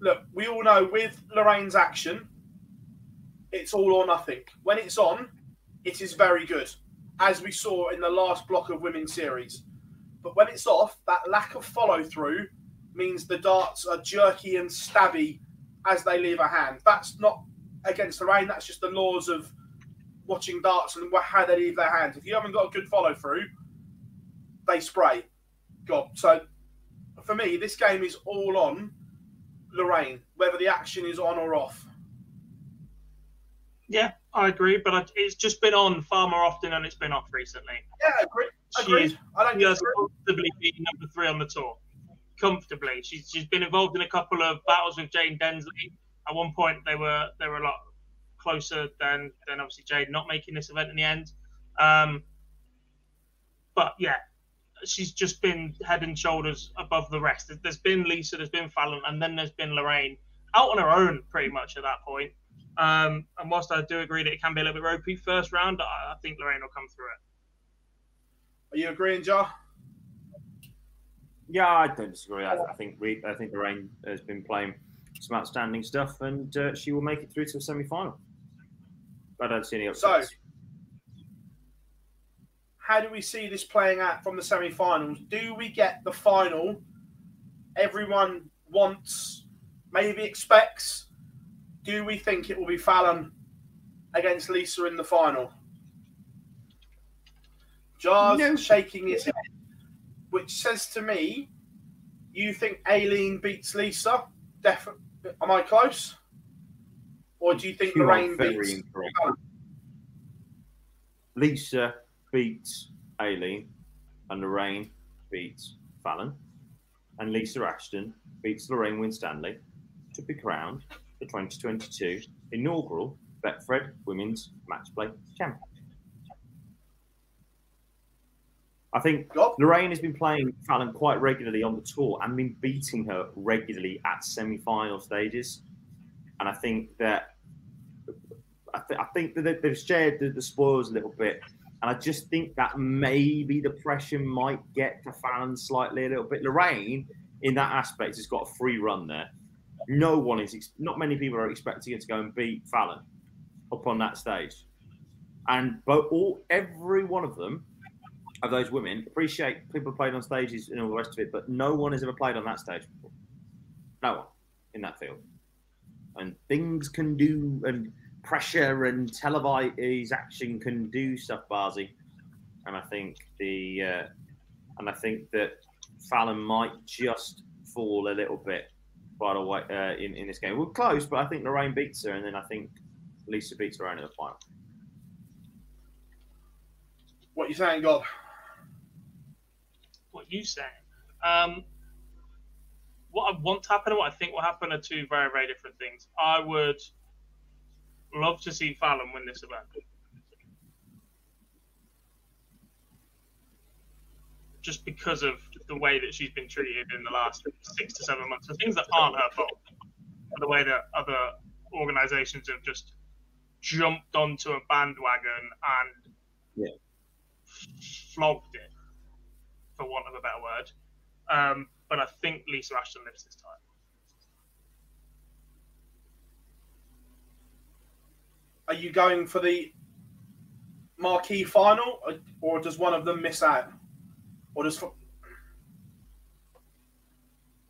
Look, we all know with Lorraine's action, it's all or nothing. When it's on, it is very good as we saw in the last block of women's series. But when it's off, that lack of follow through means the darts are jerky and stabby as they leave a hand. That's not against Lorraine. That's just the laws of watching darts and how they leave their hands. If you haven't got a good follow through, they spray. God. So for me, this game is all on Lorraine, whether the action is on or off. Yeah, I agree, but it's just been on far more often than it's been off recently. Yeah, agree. Agreed. I don't she has comfortably been number three on the tour. Comfortably, she's she's been involved in a couple of battles with Jane Densley. At one point, they were they were a lot closer than than obviously Jade not making this event in the end. Um, but yeah, she's just been head and shoulders above the rest. There's been Lisa, there's been Fallon, and then there's been Lorraine out on her own pretty much at that point. Um, and whilst I do agree that it can be a little bit ropey first round, I, I think Lorraine will come through it. Are you agreeing, Joe? Yeah, I don't disagree. I, I think we, I think Lorraine has been playing some outstanding stuff, and uh, she will make it through to the semi-final. I don't see any upsets. So, how do we see this playing out from the semi-finals? Do we get the final? Everyone wants, maybe expects do we think it will be Fallon against Lisa in the final? Jars no. shaking his head, which says to me, you think Aileen beats Lisa? Definitely. Am I close? Or do you think you Lorraine beats Fallon? Lisa beats Aileen, and Lorraine beats Fallon, and Lisa Ashton beats Lorraine Winstanley to be crowned the 2022 inaugural Betfred Women's Match Play Champion. I think Lorraine has been playing Fallon quite regularly on the tour and been beating her regularly at semi-final stages. And I think that I, th- I think that they've shared the, the, spoils a little bit. And I just think that maybe the pressure might get to Fallon slightly a little bit. Lorraine, in that aspect, has got a free run there no one is, not many people are expecting it to go and beat Fallon up on that stage. And but all, every one of them, of those women, appreciate people played on stages and all the rest of it, but no one has ever played on that stage before. No one in that field. And things can do, and pressure and televised action can do stuff, Barzy. And I think the uh, and I think that Fallon might just fall a little bit by the way uh, in in this game. We're close, but I think Lorraine beats her, and then I think Lisa beats Lorraine in the final. What you saying, God? What you saying? Um, what I want to happen and what I think will happen are two very, very different things. I would love to see Fallon win this event. Just because of the way that she's been treated in the last six to seven months, the things that aren't her fault, the way that other organisations have just jumped onto a bandwagon and yeah. flogged it, for want of a better word. Um, but I think Lisa Ashton lives this time. Are you going for the marquee final, or does one of them miss out, or does?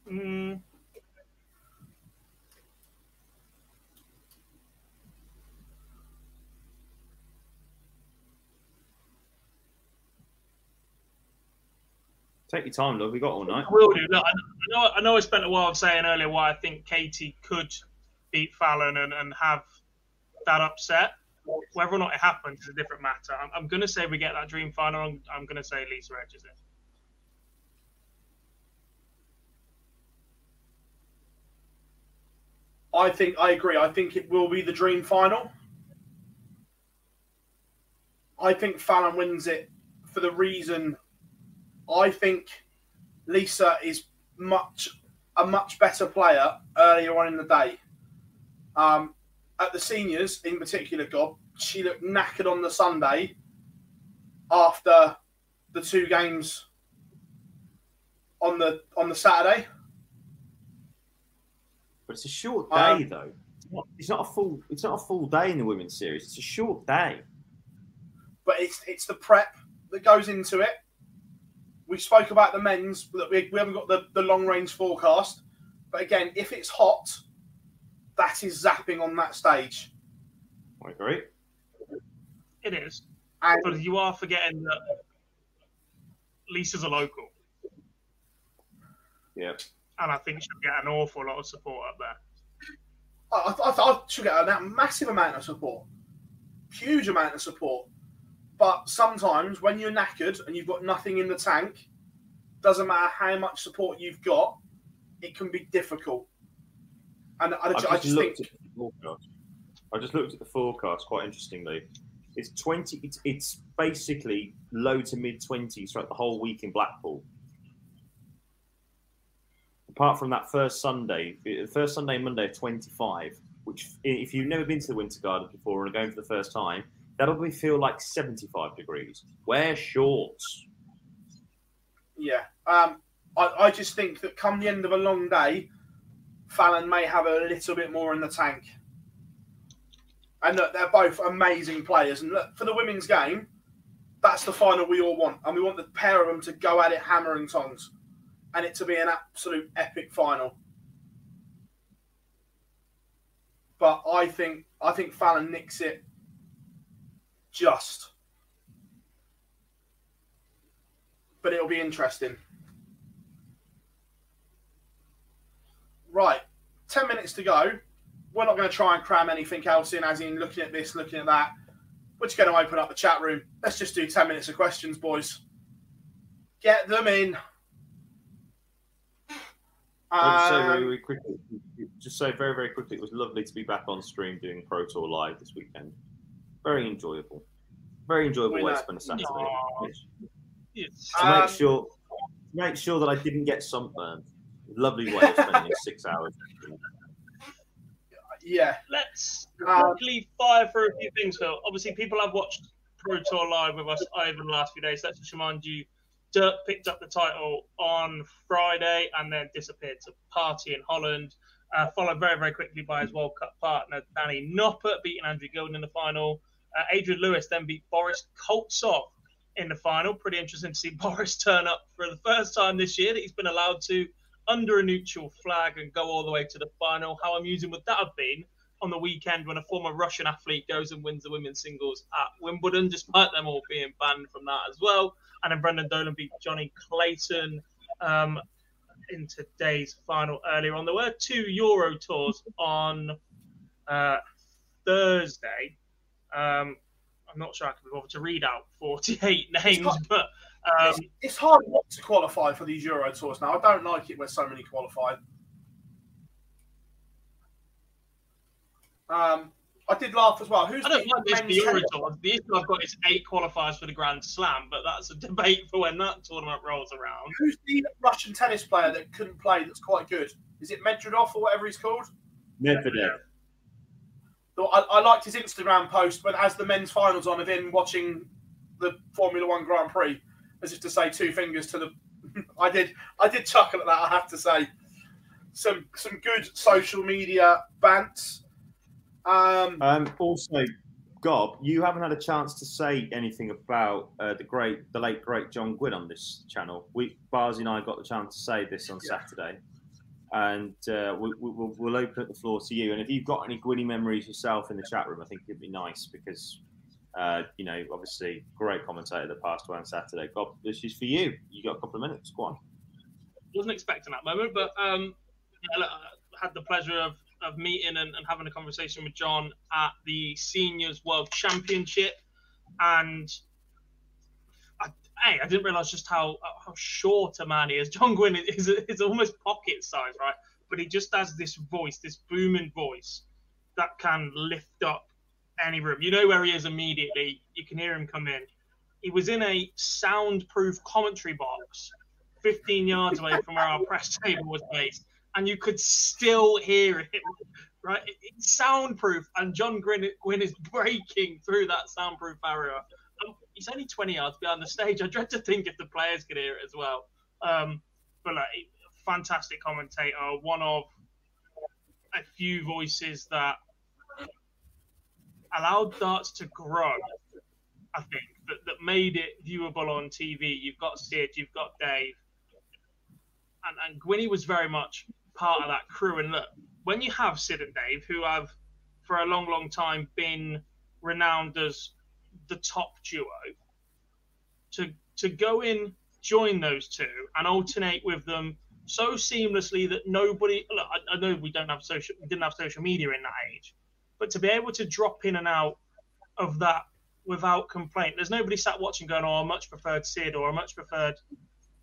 Mm. Take your time, love. We got all night. I will do. Look, I know, I know I spent a while saying earlier why I think Katie could beat Fallon and, and have that upset. Whether or not it happens is a different matter. I'm, I'm going to say we get that dream final. I'm, I'm going to say Lisa edges it. I think I agree. I think it will be the dream final. I think Fallon wins it for the reason I think Lisa is much a much better player earlier on in the day. Um, at the seniors, in particular, God, she looked knackered on the Sunday after the two games on the on the Saturday. But it's a short day, um, though. It's not a full. It's not a full day in the women's series. It's a short day. But it's it's the prep that goes into it we spoke about the men's that we, we haven't got the, the long range forecast. But again, if it's hot, that is zapping on that stage. I agree. It is. And, but you are forgetting that Lisa's a local. Yeah. And I think she'll get an awful lot of support up there. I, I, I she'll get a massive amount of support. Huge amount of support. But sometimes when you're knackered and you've got nothing in the tank, doesn't matter how much support you've got, it can be difficult. And I, I, just, I just think. I just looked at the forecast quite interestingly. It's twenty. It's, it's basically low to mid twenties throughout the whole week in Blackpool. Apart from that first Sunday, first Sunday, Monday, twenty-five. Which, if you've never been to the Winter Garden before and are going for the first time, that'll be feel like 75 degrees. Wear shorts. Yeah. Um, I, I just think that come the end of a long day, Fallon may have a little bit more in the tank. And look, they're both amazing players. And look, for the women's game, that's the final we all want. And we want the pair of them to go at it hammer and tongs. And it to be an absolute epic final. But I think I think Fallon nicks it just. But it'll be interesting. Right, 10 minutes to go. We're not going to try and cram anything else in, as in looking at this, looking at that. We're just going to open up the chat room. Let's just do 10 minutes of questions, boys. Get them in. I'll just say very, um, very quickly, just say very, very quickly, it was lovely to be back on stream doing Pro Tour Live this weekend very enjoyable. Very enjoyable way to spend a Saturday. Yes. To um, make sure, make sure that I didn't get sunburned. Lovely way of spending six hours. Yeah. Let's um, quickly fire through a few things, Phil. Obviously, people have watched Pro Tour live with us over the last few days. Let's just remind you, Dirk picked up the title on Friday and then disappeared to party in Holland. Uh, followed very, very quickly by his World Cup partner, Danny Noppert, beating Andrew Gilding in the final. Uh, Adrian Lewis then beat Boris Koltsov in the final. Pretty interesting to see Boris turn up for the first time this year that he's been allowed to under a neutral flag and go all the way to the final. How amusing would that have been on the weekend when a former Russian athlete goes and wins the women's singles at Wimbledon, despite them all being banned from that as well. And then Brendan Dolan beat Jonny Clayton um, in today's final earlier on. There were two Euro tours on uh, Thursday. Um, I'm not sure I can be bothered to read out 48 names, but um, it's, it's, hard not to qualify for these Euro tours now. I don't like it where so many qualify. Um, I did laugh as well. Who's I don't like this the Euro tour. The issue I've got is eight qualifiers for the Grand Slam, but that's a debate for when that tournament rolls around. Who's the Russian tennis player that couldn't play that's quite good? Is it Medvedev or whatever he's called? Medvedev. I, I, liked his Instagram post when, as the men's finals on, of him watching the Formula One Grand Prix, as if to say two fingers to the. I did, I did chuckle at that. I have to say, some some good social media bants. Um, um, also, Gob, you haven't had a chance to say anything about uh, the great, the late great John Gwynn on this channel. We, Barzi and I got the chance to say this on yeah. Saturday and uh, we, will we'll open up the floor to you. And if you've got any Gwynny memories yourself in the chat room, I think it'd be nice because, uh, you know, obviously, great commentator that passed away on Saturday. God, this is for you. You got a couple of minutes. Go on. Wasn't expecting that moment, but um, I had the pleasure of, of meeting and, and having a conversation with John at the Seniors World Championship. And hey, I didn't realize just how how short a man he is. John Gwynn is is almost pocket size, right? But he just has this voice, this booming voice that can lift up any room. You know where he is immediately. You can hear him come in. He was in a soundproof commentary box, 15 yards away from where our press table was placed, and you could still hear him. Right, it's soundproof, and John Gwynn, Gwynn is breaking through that soundproof barrier he's only 20 yards behind the stage. I dread to think if the players could hear it as well. Um, but like, fantastic commentator, one of a few voices that allowed darts to grow. I think that, that made it viewable on TV. You've got Sid, you've got Dave, and and Gwynny was very much part of that crew. And look, when you have Sid and Dave, who have for a long, long time been renowned as the top duo to to go in, join those two, and alternate with them so seamlessly that nobody. Look, I, I know we don't have social, we didn't have social media in that age, but to be able to drop in and out of that without complaint. There's nobody sat watching going, "Oh, I much preferred Sid," or "I much preferred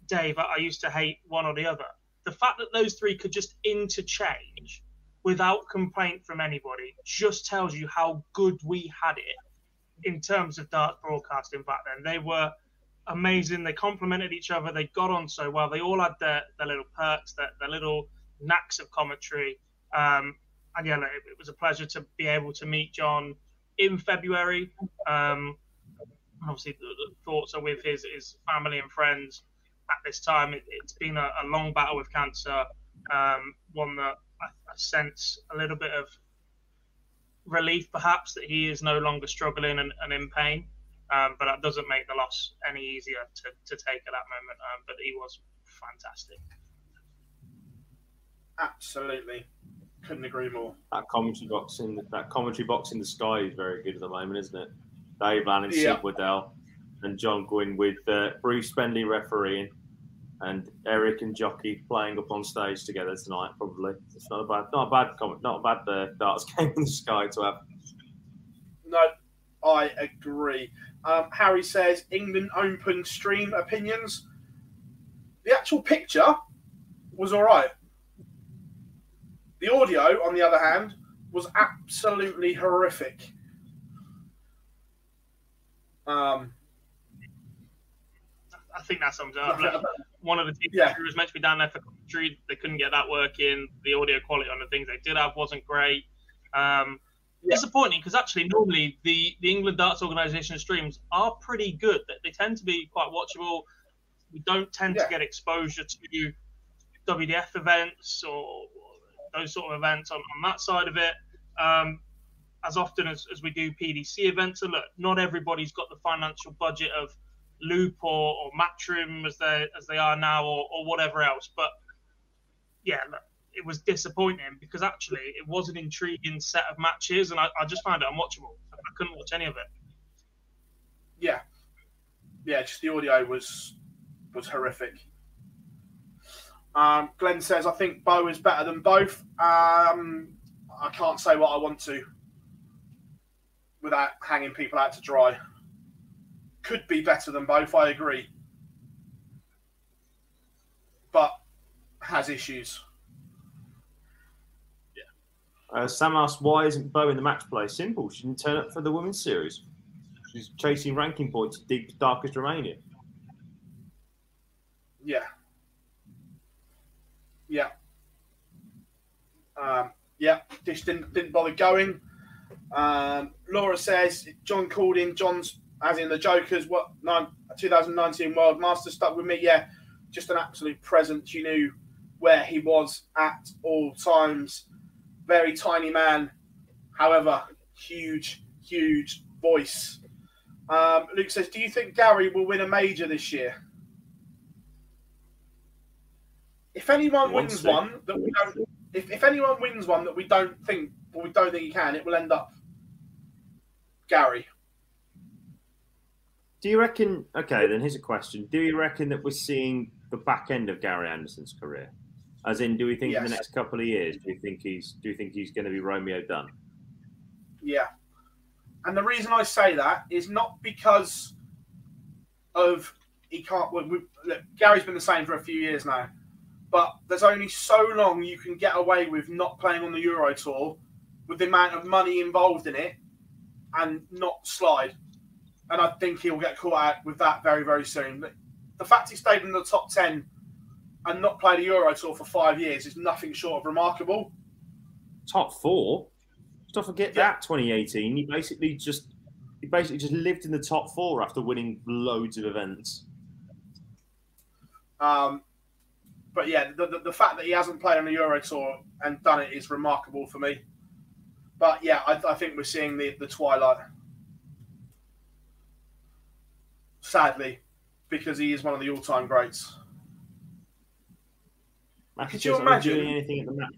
Dave." I, used to hate one or the other. The fact that those three could just interchange without complaint from anybody just tells you how good we had it in terms of darts broadcasting back then. They were amazing. They complemented each other. They got on so well. They all had their, their little perks, their, their little knacks of commentary. Um, and yeah, it, was a pleasure to be able to meet John in February. Um, obviously, the, the, thoughts are with his, his family and friends at this time. It, has been a, a, long battle with cancer, um, one that I, I sense a little bit of relief, perhaps, that he is no longer struggling and, and in pain. Um, but that doesn't make the loss any easier to, to take at that moment. Um, but he was fantastic. Absolutely, couldn't agree more. That commentary box in the, that commentary box in the sky is very good at the moment, isn't it? Dave Lanning, yeah. Sid Waddell, and John Gwynn with uh, Bruce Spendley refereeing and Eric and Jocky playing up on stage together tonight. Probably it's not a bad, not a bad comment, not a bad uh, darts game in the sky to have. No, I agree. Um, Harry says England Open stream opinions. The actual picture was all right. The audio, on the other hand, was absolutely horrific. Um, I think that sums up. Look, one of the teams yeah. was meant to be down there for commentary. They couldn't get that working. The audio quality on the things they did have wasn't great. Um, yeah. Disappointing because actually normally the, the England Darts Organisation streams are pretty good. They tend to be quite watchable. We don't tend yeah. to get exposure to WDF events or those sort of events on, on that side of it. Um, as often as, as we do PDC events, and look, not everybody's got the financial budget of Loop or, or Matchroom as they as they are now, or, or whatever else. But yeah, it was disappointing because actually it was an intriguing set of matches, and I, I just found it unwatchable. I couldn't watch any of it. Yeah, yeah, just the audio was was horrific. Um, Glenn says, "I think Beau is better than both." Um, I can't say what I want to without hanging people out to dry. Could be better than both. I agree, but has issues. Uh, Sam asked, why isn't Beau in the match play? Simple. She didn't turn up for the women's series. She's chasing ranking points deep darkest Romania. Yeah. Yeah. Um, yeah, Dish didn't, didn't bother going. Um, Laura says John called in, John's, as in the Jokers, what, nine, 2019 World Master stuck with me. Yeah, just an absolute presence. You knew where he was at all times very tiny man, however, huge, huge voice. Um, Luke says, Do you think Gary will win a major this year? If anyone One wins sec. one that we don't, if, if anyone wins one that we don't think, or we don't think he can, it will end up Gary. Do you reckon? Okay, then here's a question. Do you reckon that we're seeing the back end of Gary Anderson's career? As in, do we think in the next couple of years? Do you think he's? Do you think he's going to be Romeo done? Yeah. And the reason I say that is not because of he can't. We, we, look, Gary's been the same for a few years now, but there's only so long you can get away with not playing on the Euro Tour with the amount of money involved in it and not slide. And I think he'll get caught out with that very, very soon. But the fact he stayed in the top 10 and not played a Euro Tour for five years is nothing short of remarkable. Top four. Don't forget Yeah. that 2018. He basically just he basically just lived in the top four after winning loads of events. Um, but yeah, the, the, the fact that he hasn't played on the Euro Tour and done it is remarkable for me. But yeah, I, I think we're seeing the, the twilight. Sadly, because he is one of the all time greats. Could you imagine- doing anything at the match?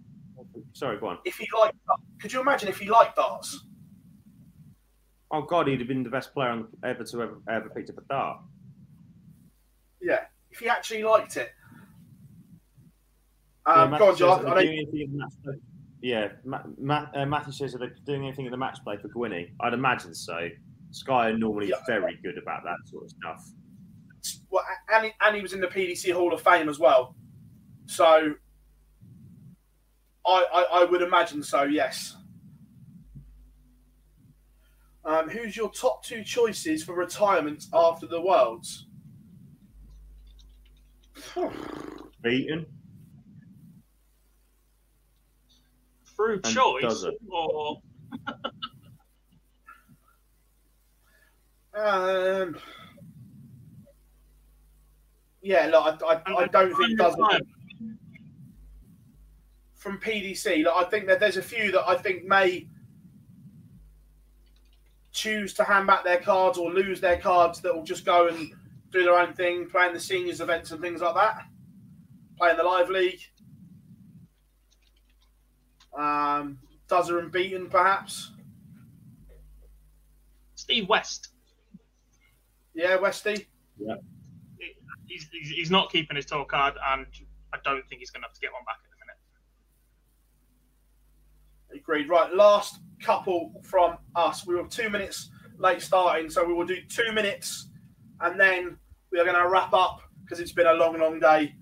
Sorry, go on. If he liked, could you imagine if he liked darts? Oh God, he'd have been the best player ever to ever, ever picked up a dart. Yeah, if he actually liked it. Yeah, Um, Matthew go on, says, John. are they know- doing anything in the match play? Yeah, Ma- Ma- uh, Matthew says, are they doing anything in the match play for Gwynny? I'd imagine so. Sky are normally Yeah. very good about that sort of stuff. well, and he, and he was in the PDC Hall of Fame as well. So I, I, I would imagine so, yes. Um, who's your top two choices for retirement after the Worlds? Beaton. Through And choice does it. or Um, yeah, look, I, I, I don't think does it from PDC. Like, I think that there's a few that I think may choose to hand back their cards or lose their cards that will just go and do their own thing, playing the seniors events and things like that, playing the live league. Um, Dozer and Beaton, perhaps. Steve West. Yeah, Westy. He's, he's, he's not keeping his tour card, and I don't think he's going to have to get one back in a minute. Agreed. Right, last couple from us. We were two minutes late starting, so we will do two minutes and then we are going to wrap up because it's been a long, long day.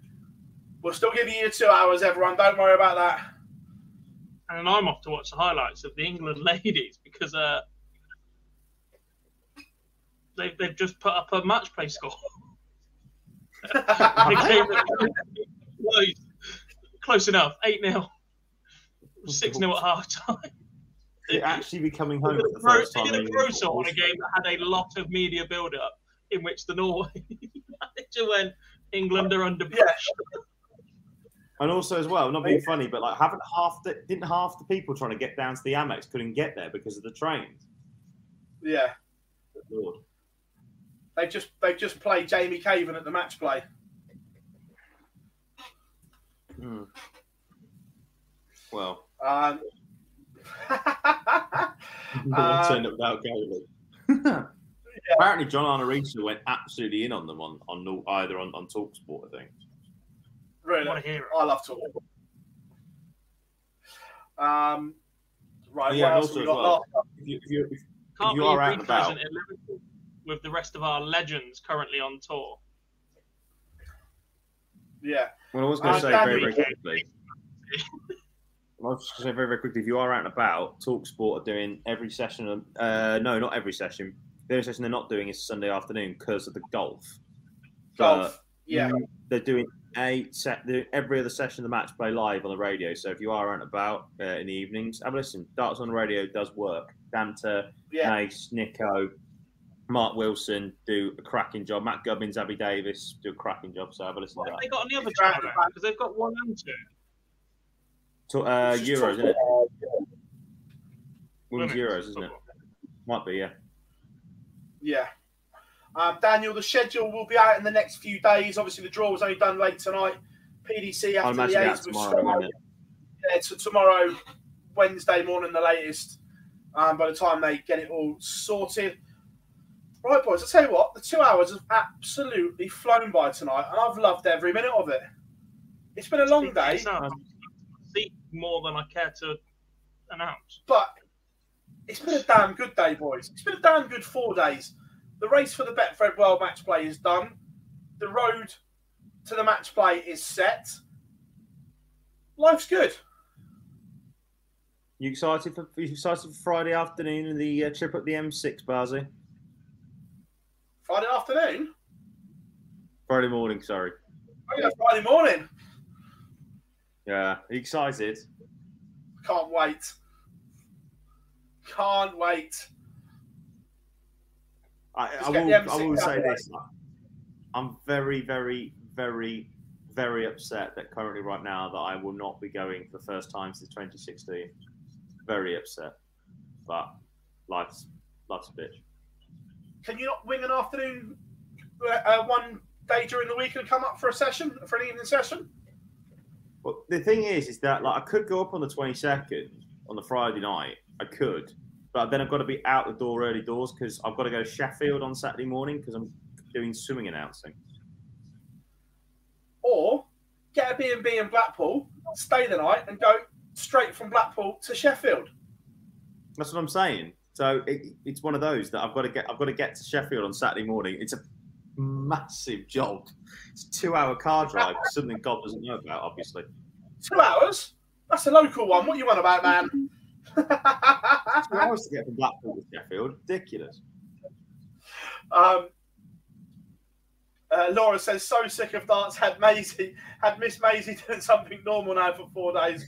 We'll still give you two hours, everyone. Don't worry about that. And then I'm off to watch the highlights of the England ladies because uh, they've, they've just put up a match play score. the game close, close enough, 8 0. 6 0 at half time. You're actually be coming home They for did the a pro- first they did a in pro sort on a game that had a lot of media build up in which the Norway manager went, England are under Yeah. And also as well, not oh, being funny, but like haven't half the didn't half the people trying to get down to the Amex couldn't get there because of the trains. Yeah. Lord. They just they just play Jamie Caven at the match play. Hmm. Well. Um. um turned up without Caven. Apparently, John Arnorita went absolutely in on them on on either on on Talksport, I think. Really? What a hero. I love talking. Um, right, Yeah, what also we as got? well. If you, if you, if, Can't you be are out and about- present Liverpool with the rest of our legends currently on tour. Yeah. well, I was going to Uh, say very, very quickly. I was just going to say very, very quickly. If you are out and about, Talksport are doing every session. Uh, no, not every session. The only session they're not doing is Sunday afternoon because of the golf. Golf. But, Yeah. they're doing a set. they're- Every other session of the match play live on the radio. So if you are out and about uh, in the evenings, have a listen. Darts on the radio does work. Danta, Yeah. Nace, Nico, Mark Wilson do a cracking job. Matt Gubbins, Abby Davis do a cracking job. So have a listen What to have that. they got on the other It's channel? Because they've got one and two. So, uh, Euros, isn't it? talk- Women's Women's Euros, isn't it? Might be, yeah. Yeah. Um, Daniel, the schedule will be out in the next few days. Obviously, the draw was only done late tonight. PDC after the imagine eight that's tomorrow, Sky. won't? Yeah, so tomorrow, Wednesday morning, the latest. Um, by the time they get it all sorted. Right, boys. I tell you what, the two hours have absolutely flown by tonight, and I've loved every minute of it. It's been a long day, So, see more than I care to announce. but it's been a damn good day, boys. It's been a damn good four days. The race for the Betfred World Match Play is done. The road to the match play is set. Life's good. You excited for you excited for Friday afternoon and the uh, trip up the M6, Barzy? Friday afternoon. Friday morning, sorry. Oh, yeah, Friday morning. Yeah, excited? Can't wait. Can't wait. I, I will, I will say way. this. I'm very, very, very, very upset that currently right now that I will not be going for the first time since 2016. Very upset. But life's, life's a bitch. Can you not wing an afternoon, uh, one day during the week, and come up for a session, for an evening session? But the thing is, is that like I could go up on the 22nd on the Friday night. I could, but then I've got to be out the door early doors because I've got to go to Sheffield on Saturday morning because I'm doing swimming announcing. Or get a B&B in Blackpool, stay the night, and go straight from Blackpool to Sheffield. That's what I'm saying. So it, it's one of those that I've got to get. I've got to get to Sheffield on Saturday morning. It's a massive job. It's a two-hour car drive. something God doesn't know about, obviously. Two hours? That's a local one. What you want about, man? Two hours to get from Blackpool to Sheffield. Ridiculous. Um, uh, Laura says, so sick of darts. Had Maisie, had Miss Maisie doing something normal now for four days.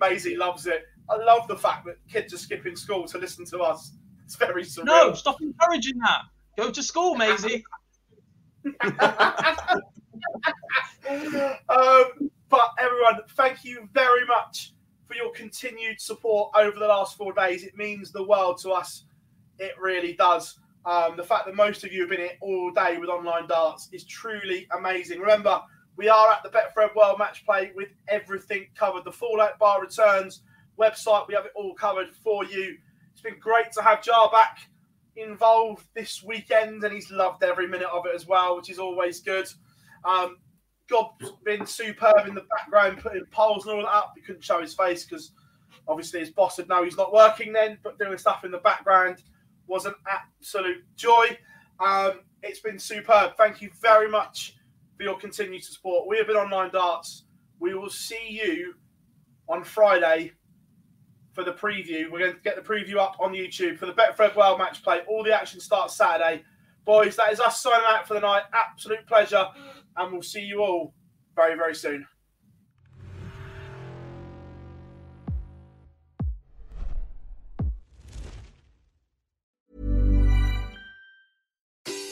Maisie loves it. I love the fact that kids are skipping school to listen to us. It's very surreal. No, stop encouraging that. Go to school, Maisie. um, but everyone, thank you very much for your continued support over the last four days. It means the world to us. It really does. Um, the fact that most of you have been here all day with online darts is truly amazing. Remember, we are at the Betfred World Match Play with everything covered. The Fallout Bar returns website, we have it all covered for you. It's been great to have Jar back involved this weekend, and he's loved every minute of it as well, which is always good. Um, Gob's been superb in the background, putting polls and all that up. He couldn't show his face because obviously his boss would know he's not working then, but doing stuff in the background was an absolute joy. Um, it's been superb. Thank you very much for your continued support. We have been Online Darts. We will see you on Friday for the preview. We're going to get the preview up on YouTube for the Betfred World Match Play. All the action starts Saturday. Boys, that is us signing out for the night. Absolute pleasure. And we'll see you all very, very soon.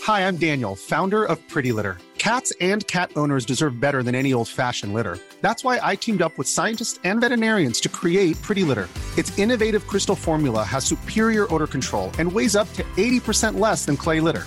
Hi, I'm Daniel, founder of Pretty Litter. Cats and cat owners deserve better than any old fashioned litter. That's why I teamed up with scientists and veterinarians to create Pretty Litter. Its innovative crystal formula has superior odor control and weighs up to 80% less than clay litter.